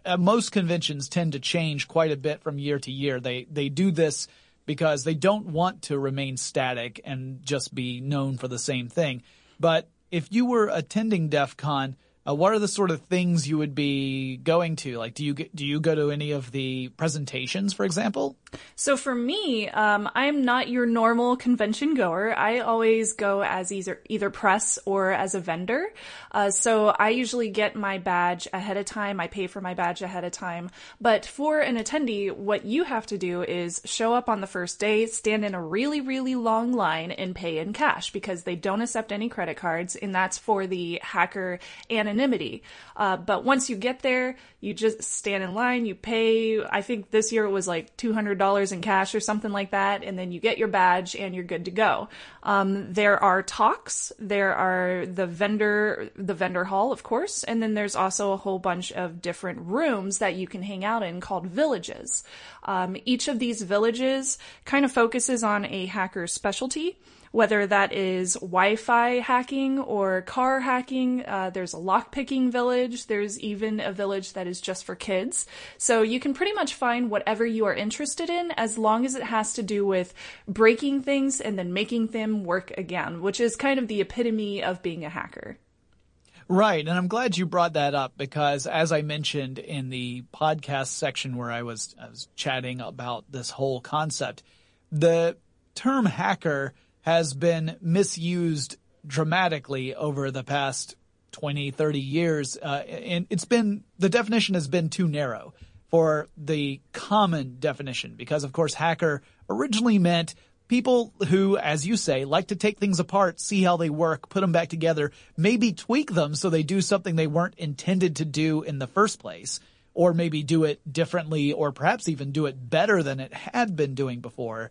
uh, most conventions tend to change quite a bit from year to year. They, they do this because they don't want to remain static and just be known for the same thing. But if you were attending DEF CON, uh, what are the sort of things you would be going to? Like, do you do you go to any of the presentations, for example? So for me, um, I am not your normal convention goer. I always go as either either press or as a vendor. Uh, so I usually get my badge ahead of time. I pay for my badge ahead of time. But for an attendee, what you have to do is show up on the first day, stand in a really really long line, and pay in cash because they don't accept any credit cards, and that's for the hacker anonymity. Uh, but once you get there, you just stand in line, you pay. I think this year it was like two hundred dollars in cash or something like that, and then you get your badge and you're good to go. Um, there are talks, there are the vendor, the vendor hall, of course, and then there's also a whole bunch of different rooms that you can hang out in called villages. Um, each of these villages kind of focuses on a hacker's specialty whether that is Wi-Fi hacking or car hacking. Uh, there's a lockpicking village. There's even a village that is just for kids. So you can pretty much find whatever you are interested in as long as it has to do with breaking things and then making them work again, which is kind of the epitome of being a hacker. Right. And I'm glad you brought that up because as I mentioned in the podcast section where I was, I was chatting about this whole concept, the term hacker has been misused dramatically over the past 20, 30 years. Uh, and it's been, the definition has been too narrow for the common definition because of course hacker originally meant people who, as you say, like to take things apart, see how they work, put them back together, maybe tweak them so they do something they weren't intended to do in the first place, or maybe do it differently or perhaps even do it better than it had been doing before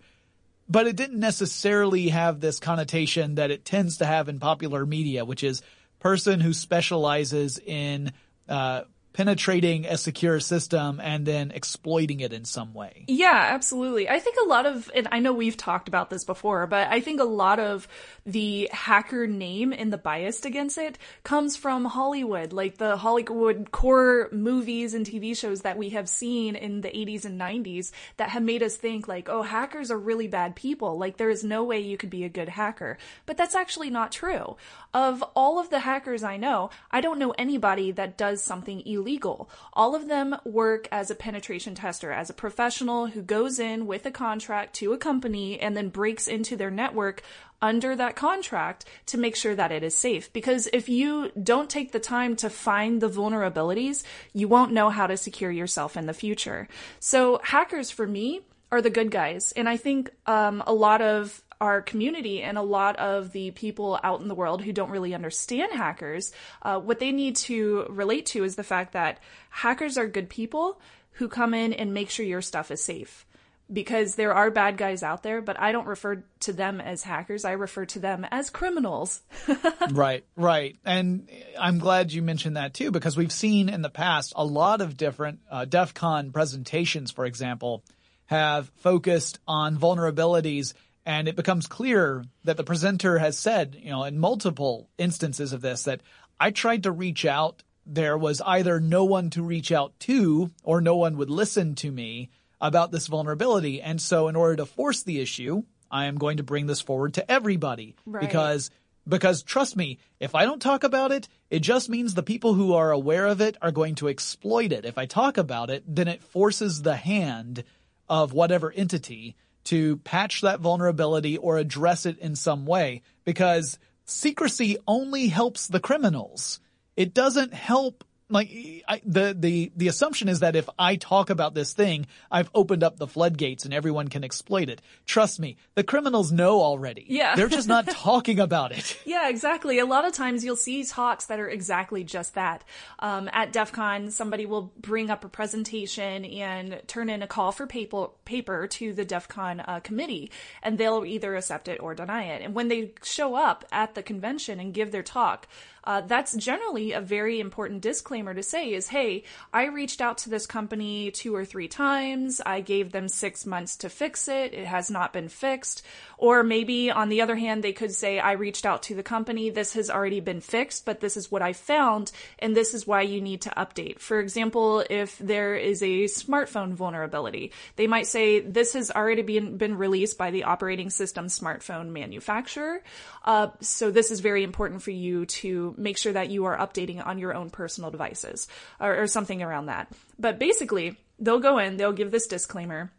but it didn't necessarily have this connotation that it tends to have in popular media, which is person who specializes in uh, penetrating a secure system and then exploiting it in some way. Yeah, absolutely. I think a lot of, and I know we've talked about this before, but I think a lot of the hacker name and the bias against it comes from Hollywood, like the Hollywood core movies and TV shows that we have seen in the 80s and 90s that have made us think like, oh, hackers are really bad people. Like there is no way you could be a good hacker. But that's actually not true. Of all of the hackers I know, I don't know anybody that does something illegal illegal. All of them work as a penetration tester, as a professional who goes in with a contract to a company and then breaks into their network under that contract to make sure that it is safe. Because if you don't take the time to find the vulnerabilities, you won't know how to secure yourself in the future. So hackers for me are the good guys. And I think um, a lot of our community and a lot of the people out in the world who don't really understand hackers, uh, what they need to relate to is the fact that hackers are good people who come in and make sure your stuff is safe. Because there are bad guys out there, but I don't refer to them as hackers. I refer to them as criminals. [laughs] right, right. And I'm glad you mentioned that too, because we've seen in the past a lot of different uh, DEF CON presentations, for example, have focused on vulnerabilities and it becomes clear that the presenter has said, you know, in multiple instances of this, that I tried to reach out. There was either no one to reach out to or no one would listen to me about this vulnerability. And so in order to force the issue, I am going to bring this forward to everybody right. because because trust me, if I don't talk about it, it just means the people who are aware of it are going to exploit it. If I talk about it, then it forces the hand of whatever entity to patch that vulnerability or address it in some way because secrecy only helps the criminals. It doesn't help like I, the the the assumption is that if I talk about this thing, I've opened up the floodgates and everyone can exploit it. Trust me, the criminals know already. Yeah. they're just not [laughs] talking about it. Yeah, exactly. A lot of times you'll see talks that are exactly just that. Um, at DEF CON, somebody will bring up a presentation and turn in a call for paper, paper to the DEF CON uh, committee, and they'll either accept it or deny it. And when they show up at the convention and give their talk, uh, that's generally a very important disclaimer to say is, hey, I reached out to this company two or three times. I gave them six months to fix it. It has not been fixed. Or maybe on the other hand, they could say, I reached out to the company. This has already been fixed, but this is what I found. And this is why you need to update. For example, if there is a smartphone vulnerability, they might say, this has already been, been released by the operating system smartphone manufacturer. Uh, so this is very important for you to make sure that you are updating on your own personal devices or, or something around that. But basically, they'll go in, they'll give this disclaimer.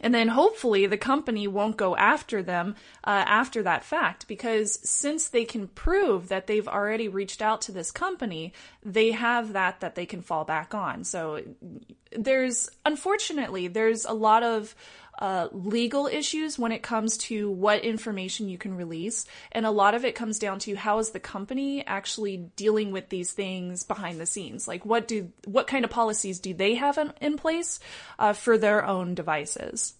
And then hopefully the company won't go after them uh, after that fact because since they can prove that they've already reached out to this company, they have that that they can fall back on. So there's unfortunately there's a lot of uh, legal issues when it comes to what information you can release. And a lot of it comes down to how is the company actually dealing with these things behind the scenes? Like what do, what kind of policies do they have in, in place uh, for their own devices?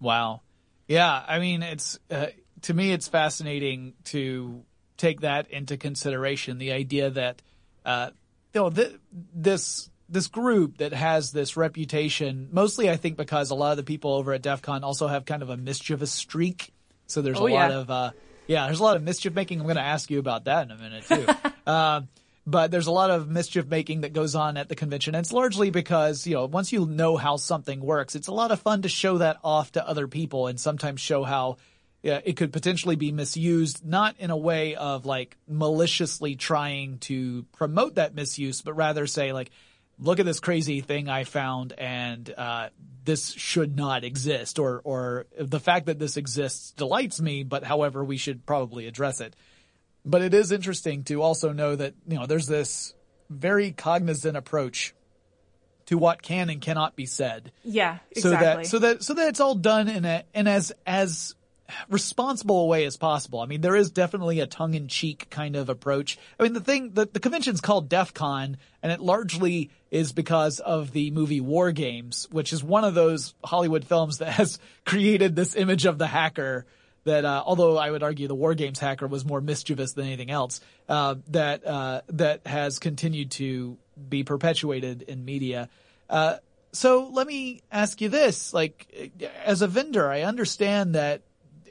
Wow. Yeah. I mean, it's, uh, to me, it's fascinating to take that into consideration. The idea that, uh, you know, th- this, this group that has this reputation, mostly I think because a lot of the people over at DEF CON also have kind of a mischievous streak. So there's Oh, a yeah. lot of, uh, yeah, there's a lot of mischief making. I'm going to ask you about that in a minute too. uh, [laughs] but there's a lot of mischief making that goes on at the convention. And it's largely because, you know, once you know how something works, it's a lot of fun to show that off to other people and sometimes show how yeah, it could potentially be misused, not in a way of like maliciously trying to promote that misuse, but rather say like, look at this crazy thing I found and, uh, this should not exist or, or the fact that this exists delights me, but however, we should probably address it. But it is interesting to also know that, you know, there's this very cognizant approach to what can and cannot be said Yeah, exactly. so that so that so that it's all done in a in as as responsible way as possible. I mean, there is definitely a tongue in cheek kind of approach. I mean, the thing the the convention's called DEF CON, and it largely is because of the movie War Games, which is one of those Hollywood films that has [laughs] created this image of the hacker. That uh, although I would argue the War Games hacker was more mischievous than anything else, uh, that uh, that has continued to be perpetuated in media. Uh, so let me ask you this: like, as a vendor, I understand that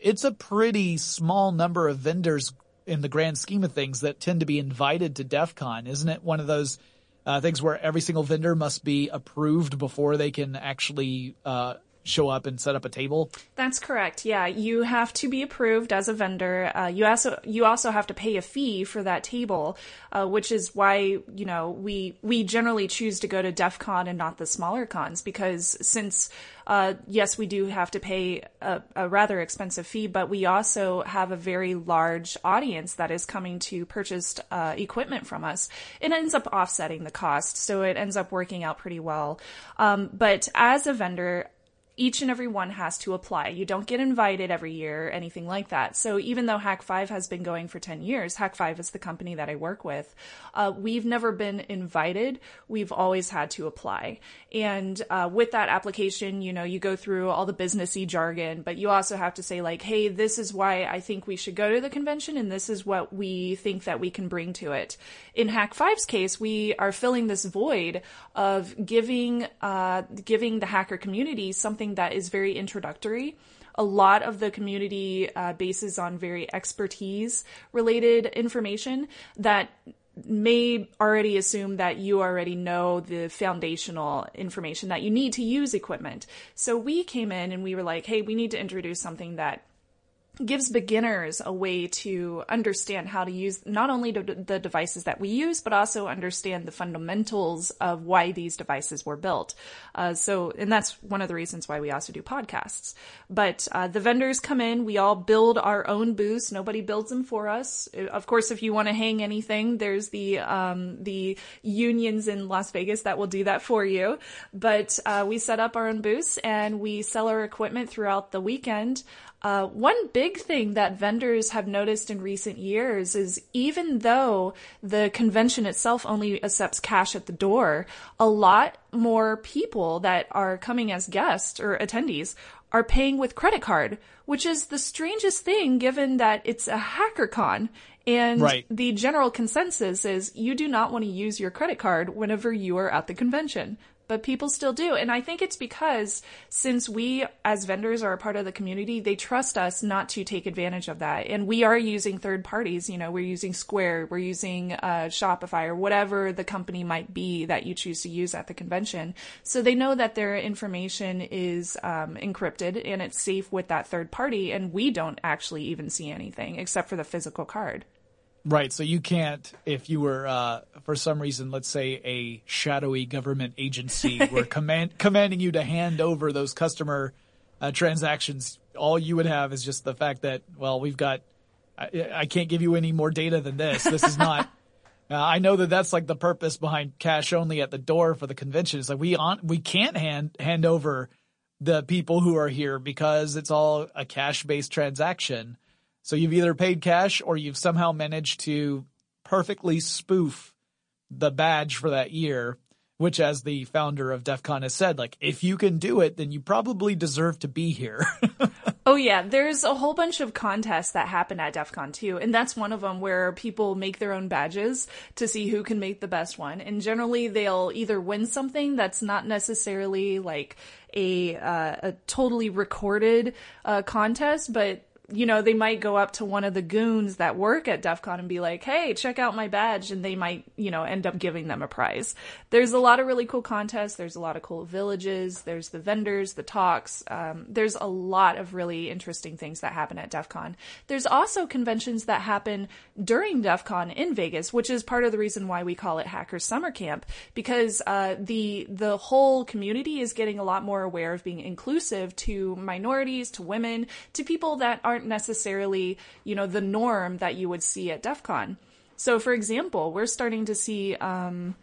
it's a pretty small number of vendors in the grand scheme of things that tend to be invited to DEF CON. Isn't it one of those uh, things where every single vendor must be approved before they can actually uh, show up and set up a table? That's correct. Yeah, you have to be approved as a vendor. Uh, you also you also have to pay a fee for that table, uh, which is why you know we we generally choose to go to DEF CON and not the smaller cons because since uh, yes, we do have to pay a, a rather expensive fee, but we also have a very large audience that is coming to purchase uh, equipment from us. It ends up offsetting the cost, so it ends up working out pretty well. Um, but as a vendor, each and every one has to apply. You don't get invited every year, anything like that. So even though Hak5 has been going for 10 years, Hak5 is the company that I work with, uh, we've never been invited. We've always had to apply. And uh, with that application, you know, you go through all the businessy jargon, but you also have to say like, hey, this is why I think we should go to the convention and this is what we think that we can bring to it. In Hak5's case, we are filling this void of giving, uh, giving the hacker community something that is very introductory. A lot of the community uh, bases on very expertise related information that may already assume that you already know the foundational information that you need to use equipment. So we came in and we were like, hey, we need to introduce something that gives beginners a way to understand how to use not only the devices that we use, but also understand the fundamentals of why these devices were built. Uh, so, and that's one of the reasons why we also do podcasts. But uh, the vendors come in, we all build our own booths. Nobody builds them for us. Of course, if you want to hang anything, there's the um, the unions in Las Vegas that will do that for you. But uh, we set up our own booths and we sell our equipment throughout the weekend. Uh, one big thing that vendors have noticed in recent years is even though the convention itself only accepts cash at the door, a lot more people that are coming as guests or attendees are paying with credit card, which is the strangest thing given that it's a hacker con. And right. the general consensus is you do not want to use your credit card whenever you are at the convention but people still do. And I think it's because since we as vendors are a part of the community, they trust us not to take advantage of that. And we are using third parties. You know, we're using Square, we're using uh, Shopify or whatever the company might be that you choose to use at the convention. So they know that their information is um, encrypted and it's safe with that third party. And we don't actually even see anything except for the physical card. Right. So you can't, if you were, uh, for some reason, let's say a shadowy government agency [laughs] were command, commanding you to hand over those customer uh, transactions, all you would have is just the fact that, well, we've got, I, I can't give you any more data than this. This is not, [laughs] uh, I know that that's like the purpose behind cash only at the door for the convention. It's like we on, we can't hand, hand over the people who are here because it's all a cash based transaction. So you've either paid cash or you've somehow managed to perfectly spoof the badge for that year, which as the founder of DEF CON has said, like, if you can do it, then you probably deserve to be here. [laughs] oh yeah, there's a whole bunch of contests that happen at DEF CON too, and that's one of them where people make their own badges to see who can make the best one. And generally they'll either win something that's not necessarily like a, uh, a totally recorded, uh, contest, but you know, they might go up to one of the goons that work at DEF CON and be like, hey, check out my badge. And they might, you know, end up giving them a prize. There's a lot of really cool contests. There's a lot of cool villages. There's the vendors, the talks. Um, there's a lot of really interesting things that happen at DEF CON. There's also conventions that happen during DEF CON in Vegas, which is part of the reason why we call it Hackers Summer Camp, because uh, the the whole community is getting a lot more aware of being inclusive to minorities, to women, to people that are aren't necessarily, you know, the norm that you would see at DEF CON. So, for example, we're starting to see um,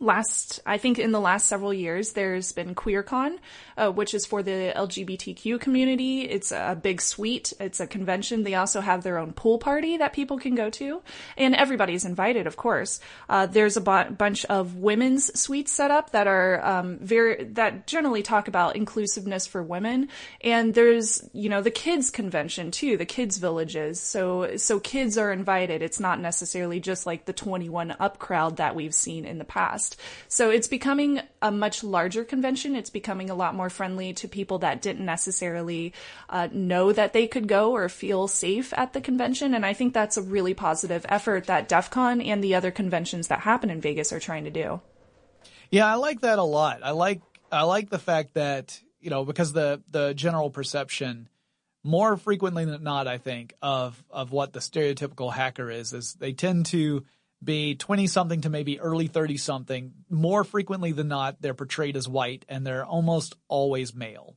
last, I think in the last several years, there's been QueerCon, uh, which is for the LGBTQ community. It's a big suite. It's a convention. They also have their own pool party that people can go to, and everybody's invited, of course. Uh, there's a b- bunch of women's suites set up that are um, very that generally talk about inclusiveness for women, and there's you know the kids convention too, the kids villages. So so kids are invited. It's not necessarily just like the 21 up crowd that we've seen in the past. So it's becoming a much larger convention. It's becoming a lot more friendly to people that didn't necessarily uh, know that they could go or feel safe at the convention. And I think that's a really positive effort that DEF CON and the other conventions that happen in Vegas are trying to do. Yeah, I like that a lot. I like I like the fact that you know because the the general perception more frequently than not, I think of of what the stereotypical hacker is is they tend to be 20 something to maybe early 30 something. More frequently than not, they're portrayed as white and they're almost always male.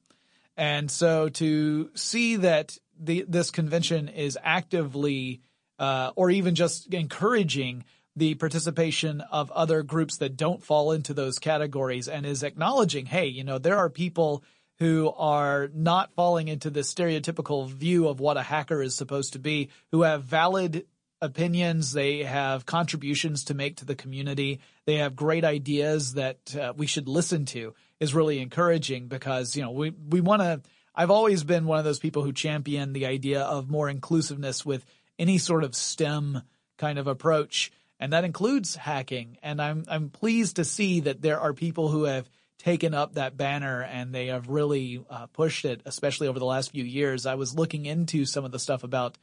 And so to see that the, this convention is actively, uh, or even just encouraging the participation of other groups that don't fall into those categories and is acknowledging, hey, you know, there are people who are not falling into the stereotypical view of what a hacker is supposed to be, who have valid opinions. They have contributions to make to the community. They have great ideas that uh, we should listen to is really encouraging because, you know, we, we want to, I've always been one of those people who champion the idea of more inclusiveness with any sort of STEM kind of approach. And that includes hacking. And I'm, I'm pleased to see that there are people who have taken up that banner and they have really uh, pushed it, especially over the last few years. I was looking into some of the stuff about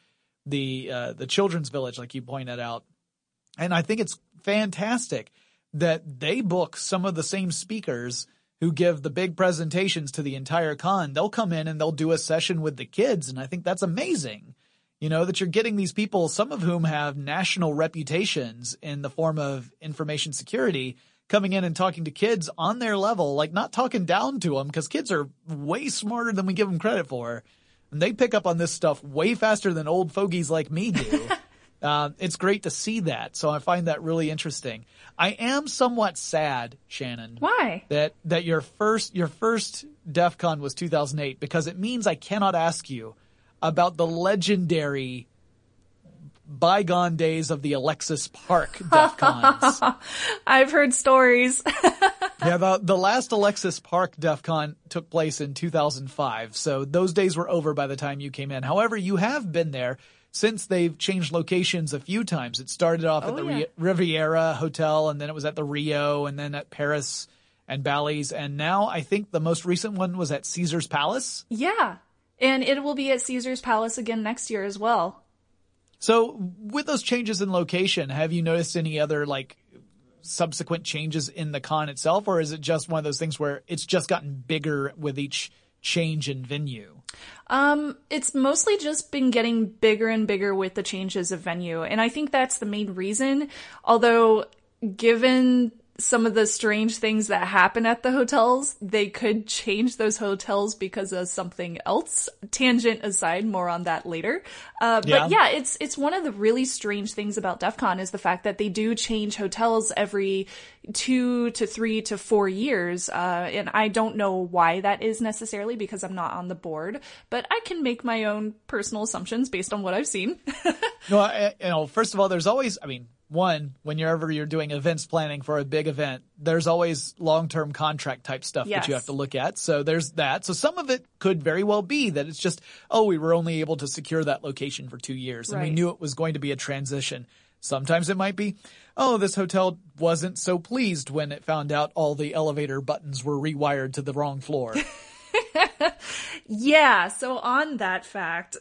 the uh, the children's village, like you pointed out, and I think it's fantastic that they book some of the same speakers who give the big presentations to the entire con, they'll come in and they'll do a session with the kids. And I think that's amazing. You know, that you're getting these people, some of whom have national reputations in the form of information security, coming in and talking to kids on their level, like not talking down to them because kids are way smarter than we give them credit for. And they pick up on this stuff way faster than old fogies like me do. [laughs] uh, it's great to see that. So I find that really interesting. I am somewhat sad, Shannon. Why? That, that your first, your first DEF CON was 2008 because it means I cannot ask you about the legendary bygone days of the Alexis Park DEF CONs. [laughs] I've heard stories. [laughs] yeah, the, the last Alexis Park DEF CON took place in 2005, so those days were over by the time you came in. However, you have been there since they've changed locations a few times. It started off Oh, at the yeah. Riviera Hotel, and then it was at the Rio, and then at Paris and Bally's, and now I think the most recent one was at Caesar's Palace. yeah. And it will be at Caesar's Palace again next year as well. So with those changes in location, have you noticed any other like subsequent changes in the con itself, or is it just one of those things where it's just gotten bigger with each change in venue? Um, it's mostly just been getting bigger and bigger with the changes of venue. And I think that's the main reason. Although, given some of the strange things that happen at the hotels, they could change those hotels because of something else. Tangent aside, more on that later. Uh, Yeah. but yeah, it's, it's one of the really strange things about DEF CON is the fact that they do change hotels every two to three to four years. Uh, and I don't know why that is necessarily because I'm not on the board, but I can make my own personal assumptions based on what I've seen. [laughs] No, I, you know, first of all, there's always, I mean, one, whenever you're doing events planning for a big event, there's always long-term contract type stuff that you have to look at. So there's that. So some of it could very well be that it's just, oh, we were only able to secure that location for two years and we knew it was going to be a transition. Sometimes it might be, oh, this hotel wasn't so pleased when it found out all the elevator buttons were rewired to the wrong floor. [laughs] [laughs] Yeah, so on that fact,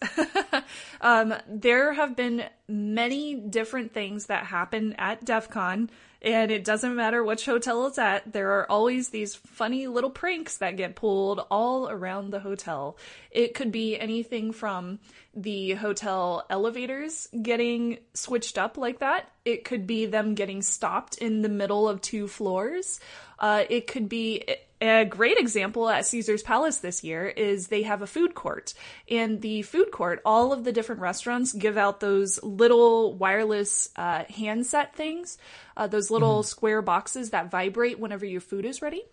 [laughs] um, there have been many different things that happen at DEF CON, and it doesn't matter which hotel it's at, there are always these funny little pranks that get pulled all around the hotel. It could be anything from the hotel elevators getting switched up like that, it could be them getting stopped in the middle of two floors, uh, it could be a great example at Caesar's Palace this year is they have a food court. And the food court, all of the different restaurants give out those little wireless uh, handset things, uh, those little square boxes that vibrate whenever your food is ready.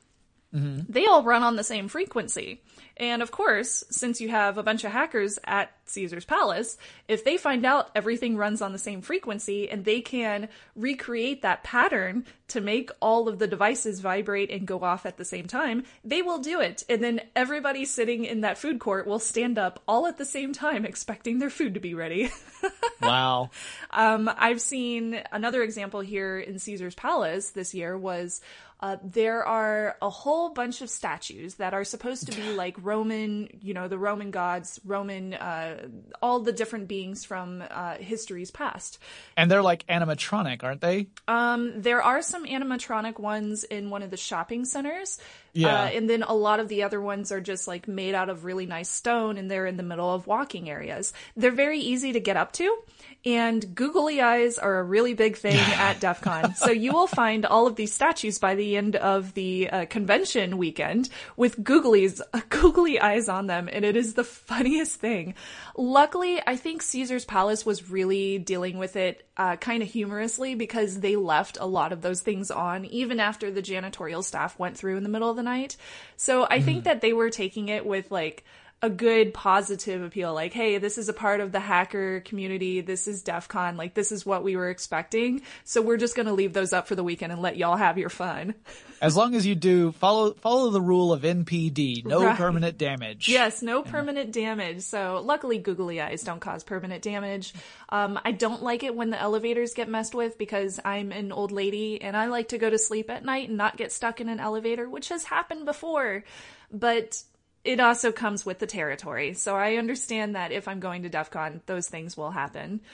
They all run on the same frequency. And of course, since you have a bunch of hackers at Caesar's Palace, if they find out everything runs on the same frequency and they can recreate that pattern to make all of the devices vibrate and go off at the same time, they will do it. And then everybody sitting in that food court will stand up all at the same time expecting their food to be ready. [laughs] wow. Um, I've seen another example here in Caesar's Palace this year was uh, there are a whole bunch of statues that are supposed to be [laughs] like Roman, you know, the Roman gods, Roman, uh, all the different beings from uh, history's past. And they're like animatronic, aren't they? Um, there are some animatronic ones in one of the shopping centers. Yeah. Uh, and then a lot of the other ones are just like made out of really nice stone and they're in the middle of walking areas. They're very easy to get up to. And googly eyes are a really big thing [laughs] at DEF CON. So you will find all of these statues by the end of the uh, convention weekend with googlies, [laughs] googly eyes on them. And it is the funniest thing. Luckily, I think Caesar's Palace was really dealing with it uh, kind of humorously because they left a lot of those things on even after the janitorial staff went through in the middle of the night. So I think hmm. that they were taking it with like a good positive appeal like hey this is a part of the hacker community this is def con like this is what we were expecting so we're just going to leave those up for the weekend and let y'all have your fun [laughs] As long as you do follow follow the rule of NPD, no Right. permanent damage. Yes, no permanent damage. So luckily, googly eyes don't cause permanent damage. Um, I don't like it when the elevators get messed with because I'm an old lady and I like to go to sleep at night and not get stuck in an elevator, which has happened before. But it also comes with the territory. So I understand that if I'm going to DEF CON, those things will happen. [laughs]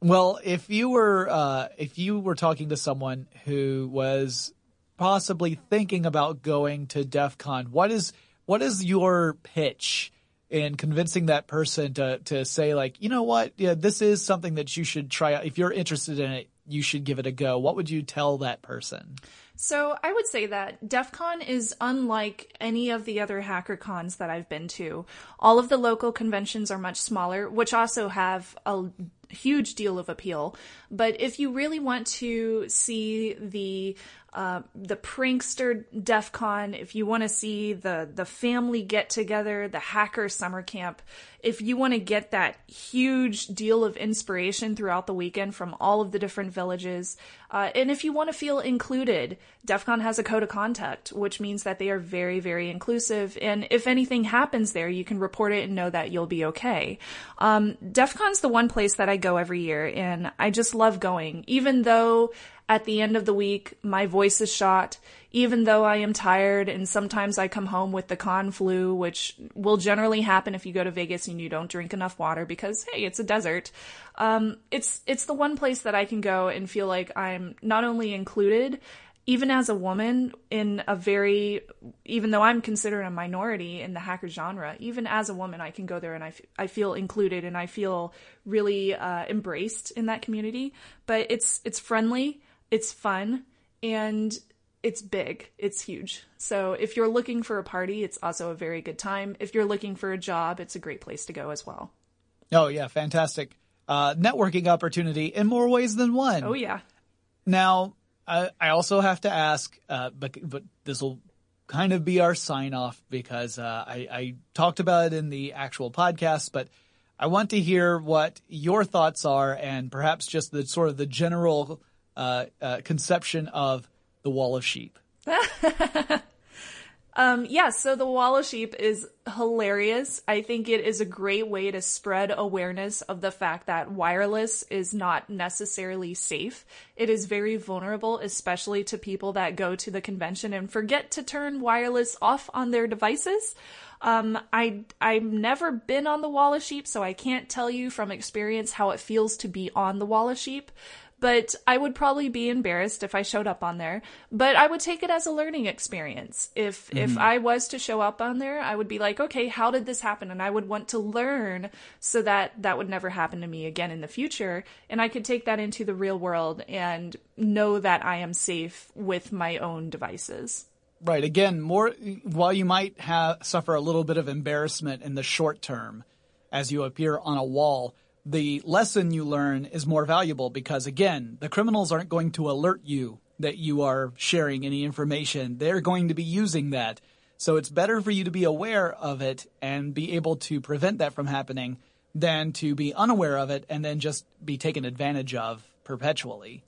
Well, if you were uh, if you were talking to someone who was possibly thinking about going to DEF CON, what is what is your pitch in convincing that person to to say like, you know what, yeah, this is something that you should try out. If you're interested in it, you should give it a go. What would you tell that person? So I would say that DEF CON is unlike any of the other hacker cons that I've been to. All of the local conventions are much smaller, which also have a huge deal of appeal. But if you really want to see the uh, the prankster DEF CON, if you want to see the the family get together, the hacker summer camp, if you want to get that huge deal of inspiration throughout the weekend from all of the different villages, uh, and if you want to feel included, DEF CON has a code of conduct, which means that they are very, very inclusive. And if anything happens there, you can report it and know that you'll be okay. Um, DEF CON's the one place that I go every year, and I just love going, even though at the end of the week, my voice is shot, even though I am tired and sometimes I come home with the con flu, which will generally happen if you go to Vegas and you don't drink enough water because, hey, it's a desert. Um, it's, it's the one place that I can go and feel like I'm not only included, even as a woman in a very, even though I'm considered a minority in the hacker genre, even as a woman, I can go there and I, f- I feel included and I feel really uh, embraced in that community. But it's it's friendly it's fun and it's big. It's huge. So if you're looking for a party, it's also a very good time. If you're looking for a job, it's a great place to go as well. Oh yeah, fantastic. Uh, networking opportunity in more ways than one. Oh yeah. Now, I, I also have to ask, uh, but, but this will kind of be our sign off because uh, I, I talked about it in the actual podcast, but I want to hear what your thoughts are and perhaps just the sort of the general uh, uh, conception of the wall of sheep. [laughs] um, yeah, so the wall of sheep is hilarious. I think it is a great way to spread awareness of the fact that wireless is not necessarily safe. It is very vulnerable, especially to people that go to the convention and forget to turn wireless off on their devices. Um, I I've never been on the wall of sheep, so I can't tell you from experience how it feels to be on the wall of sheep but I would probably be embarrassed if I showed up on there. But I would take it as a learning experience. If mm-hmm. if I was to show up on there, I would be like, okay, how did this happen? And I would want to learn so that that would never happen to me again in the future. And I could take that into the real world and know that I am safe with my own devices. Right. Again, more while you might have suffer a little bit of embarrassment in the short term as you appear on a wall the lesson you learn is more valuable because again, the criminals aren't going to alert you that you are sharing any information. They're going to be using that. So it's better for you to be aware of it and be able to prevent that from happening than to be unaware of it and then just be taken advantage of perpetually.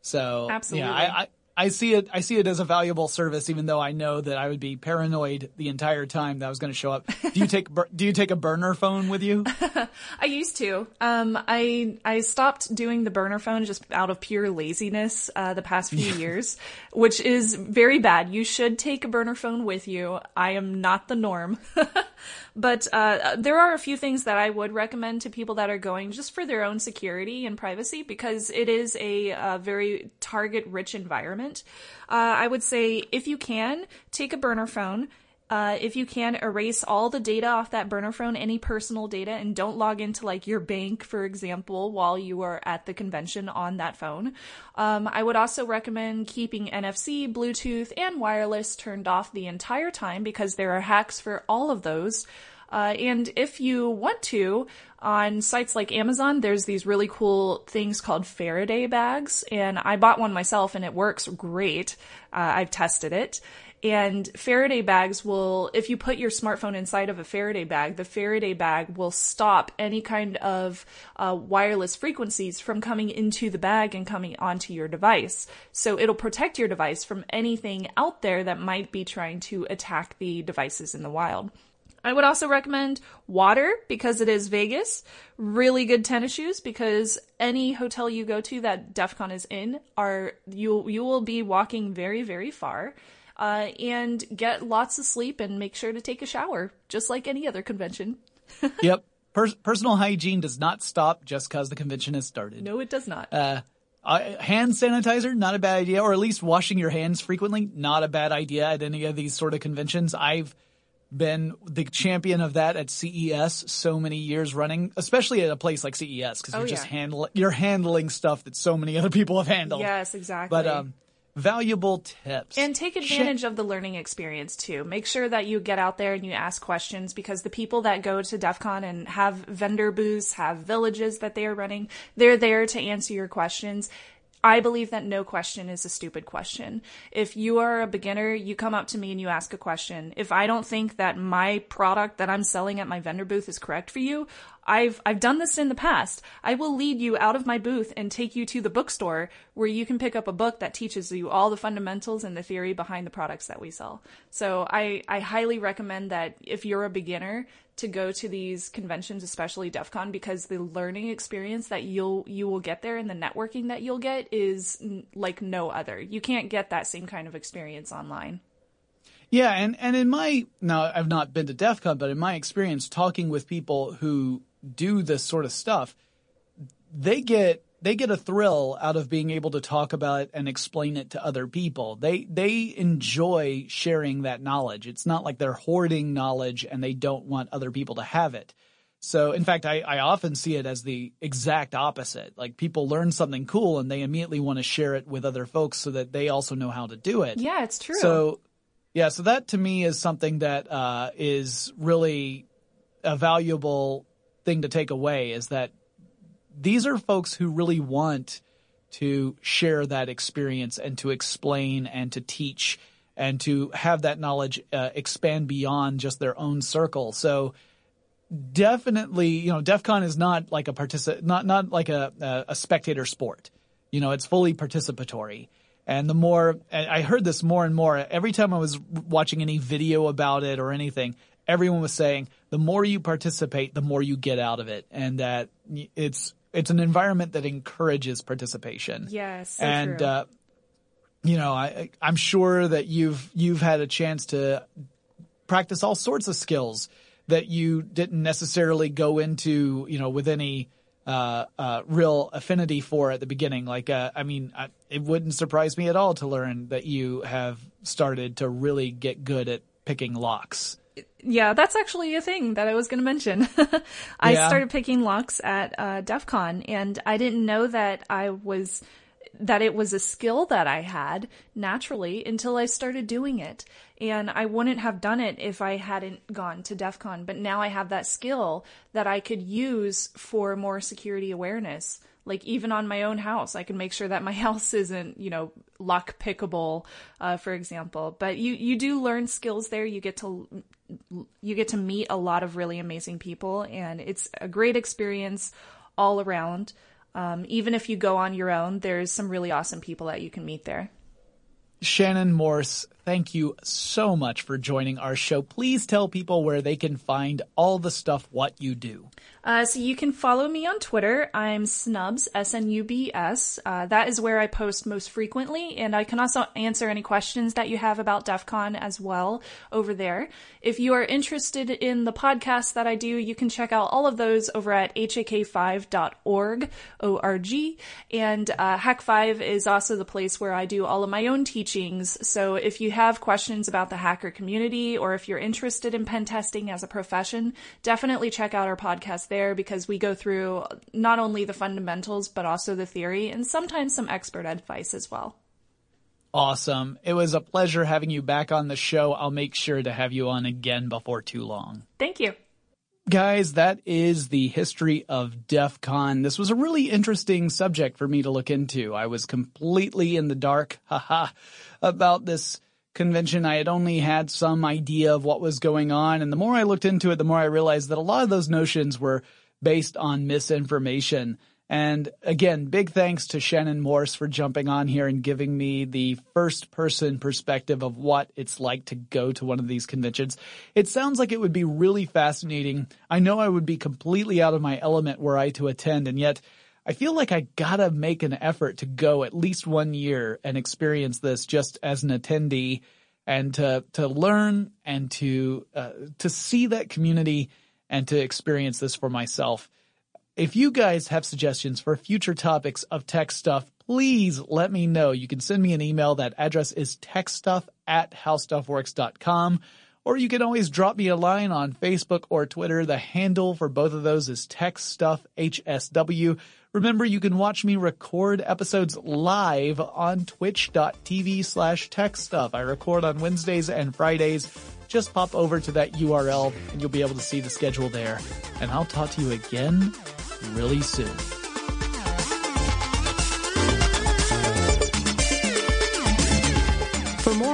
So Absolutely. yeah, I, I I see it. I see it as a valuable service, even though I know that I would be paranoid the entire time that I was going to show up. Do you take Do you take a burner phone with you? [laughs] I used to. Um, I I stopped doing the burner phone just out of pure laziness uh, the past few [laughs] years, which is very bad. You should take a burner phone with you. I am not the norm. [laughs] But uh, there are a few things that I would recommend to people that are going just for their own security and privacy because it is a, a very target rich environment. Uh, I would say if you can, take a burner phone. Uh, if you can, erase all the data off that burner phone, any personal data, and don't log into like your bank, for example, while you are at the convention on that phone. Um, I would also recommend keeping NFC, Bluetooth, and wireless turned off the entire time because there are hacks for all of those. Uh, and if you want to, on sites like Amazon, there's these really cool things called Faraday bags, and I bought one myself and it works great. Uh, I've tested it. And Faraday bags will, if you put your smartphone inside of a Faraday bag, the Faraday bag will stop any kind of uh, wireless frequencies from coming into the bag and coming onto your device. So it'll protect your device from anything out there that might be trying to attack the devices in the wild. I would also recommend water because it is Vegas. Really good tennis shoes because any hotel you go to that DEF CON is in are you you will be walking very very far. Uh, and get lots of sleep and make sure to take a shower, just like any other convention. [laughs] yep. Per- personal hygiene does not stop just because the convention has started. No, it does not. Uh, Uh, hand sanitizer, not a bad idea, or at least washing your hands frequently, not a bad idea at any of these sort of conventions. I've been the champion of that at CES so many years running, especially at a place like CES because Oh, you're just handling you're handling stuff that so many other people have handled. Yes, exactly. But um, valuable tips And take advantage of the learning experience too. Make sure that you get out there and you ask questions because the people that go to DEF CON and have vendor booths, have villages that they are running, they're there to answer your questions. I believe that no question is a stupid question. If you are a beginner, you come up to me and you ask a question. If I don't think that my product that I'm selling at my vendor booth is correct for you, I've I've done this in the past. I will lead you out of my booth and take you to the bookstore where you can pick up a book that teaches you all the fundamentals and the theory behind the products that we sell. So I I highly recommend that if you're a beginner to go to these conventions, especially DEF CON, because the learning experience that you'll you will get there and the networking that you'll get is n- like no other. You can't get that same kind of experience online. Yeah, and, and in my now I've not been to DEF CON, but in my experience talking with people who do this sort of stuff, they get they get a thrill out of being able to talk about it and explain it to other people. They they enjoy sharing that knowledge. It's not like they're hoarding knowledge and they don't want other people to have it. So in fact, I, I often see it as the exact opposite. Like people learn something cool and they immediately want to share it with other folks so that they also know how to do it. Yeah, it's true. So, yeah, so that to me is something that uh, is really a valuable thing to take away is that these are folks who really want to share that experience and to explain and to teach and to have that knowledge uh, expand beyond just their own circle. So definitely, you know, DEF CON is not like a partici- not not like a, a spectator sport. You know, it's fully participatory. And the more I heard this more and more every time I was watching any video about it or anything, everyone was saying the more you participate, the more you get out of it, and that it's it's an environment that encourages participation. Yes, so and uh, you know, I I'm sure that you've you've had a chance to practice all sorts of skills that you didn't necessarily go into, you know, with any uh, uh, real affinity for at the beginning. Like, uh, I mean, I, it wouldn't surprise me at all to learn that you have started to really get good at picking locks. Yeah, that's actually a thing that I was going to mention. [laughs] I Yeah. started picking locks at uh, DEF CON, and I didn't know that I was that it was a skill that I had naturally until I started doing it. And I wouldn't have done it if I hadn't gone to DEF CON. But now I have that skill that I could use for more security awareness. Like even on my own house, I can make sure that my [laughs] house isn't, you know, lock pickable, uh, for example. But you, you do learn skills there. You get to you get to meet a lot of really amazing people and it's a great experience all around um, even if you go on your own there's some really awesome people that you can meet there Shannon Morse, thank you so much for joining our show. Please tell people where they can find all the stuff what you do. Uh, so you can follow me on Twitter. I'm Snubs, S-N-U-B-S. Uh, that is where I post most frequently, and I can also answer any questions that you have about DEF CON as well over there. If you are interested in the podcast that I do, you can check out all of those over at hak5.org, O-R-G, and uh, Hak5 is also the place where I do all of my own teachings. So if you have questions about the hacker community, or if you're interested in pen testing as a profession, definitely check out our podcast there because we go through not only the fundamentals, but also the theory and sometimes some expert advice as well. Awesome. It was a pleasure having you back on the show. I'll make sure to have you on again before too long. Thank you. Guys, that is the history of DEF CON. This was a really interesting subject for me to look into. I was completely in the dark, [laughs] haha, about this convention. I had only had some idea of what was going on. And the more I looked into it, the more I realized that a lot of those notions were based on misinformation. And again, big thanks to Shannon Morse for jumping on here and giving me the first person perspective of what it's like to go to one of these conventions. It sounds like it would be really fascinating. I know I would be completely out of my element were I to attend, and yet I feel like I gotta make an effort to go at least one year and experience this just as an attendee and to, to learn and to, uh, to see that community and to experience this for myself. If you guys have suggestions for future topics of tech stuff, please let me know. You can send me an email. That address is techstuff at howstuffworks.com. Or you can always drop me a line on Facebook or Twitter. The handle for both of those is TechStuffHSW. Remember, you can watch me record episodes live on twitch.tv slash techstuff. I record on Wednesdays and Fridays. Just pop over to that URL and you'll be able to see the schedule there. And I'll talk to you again really soon.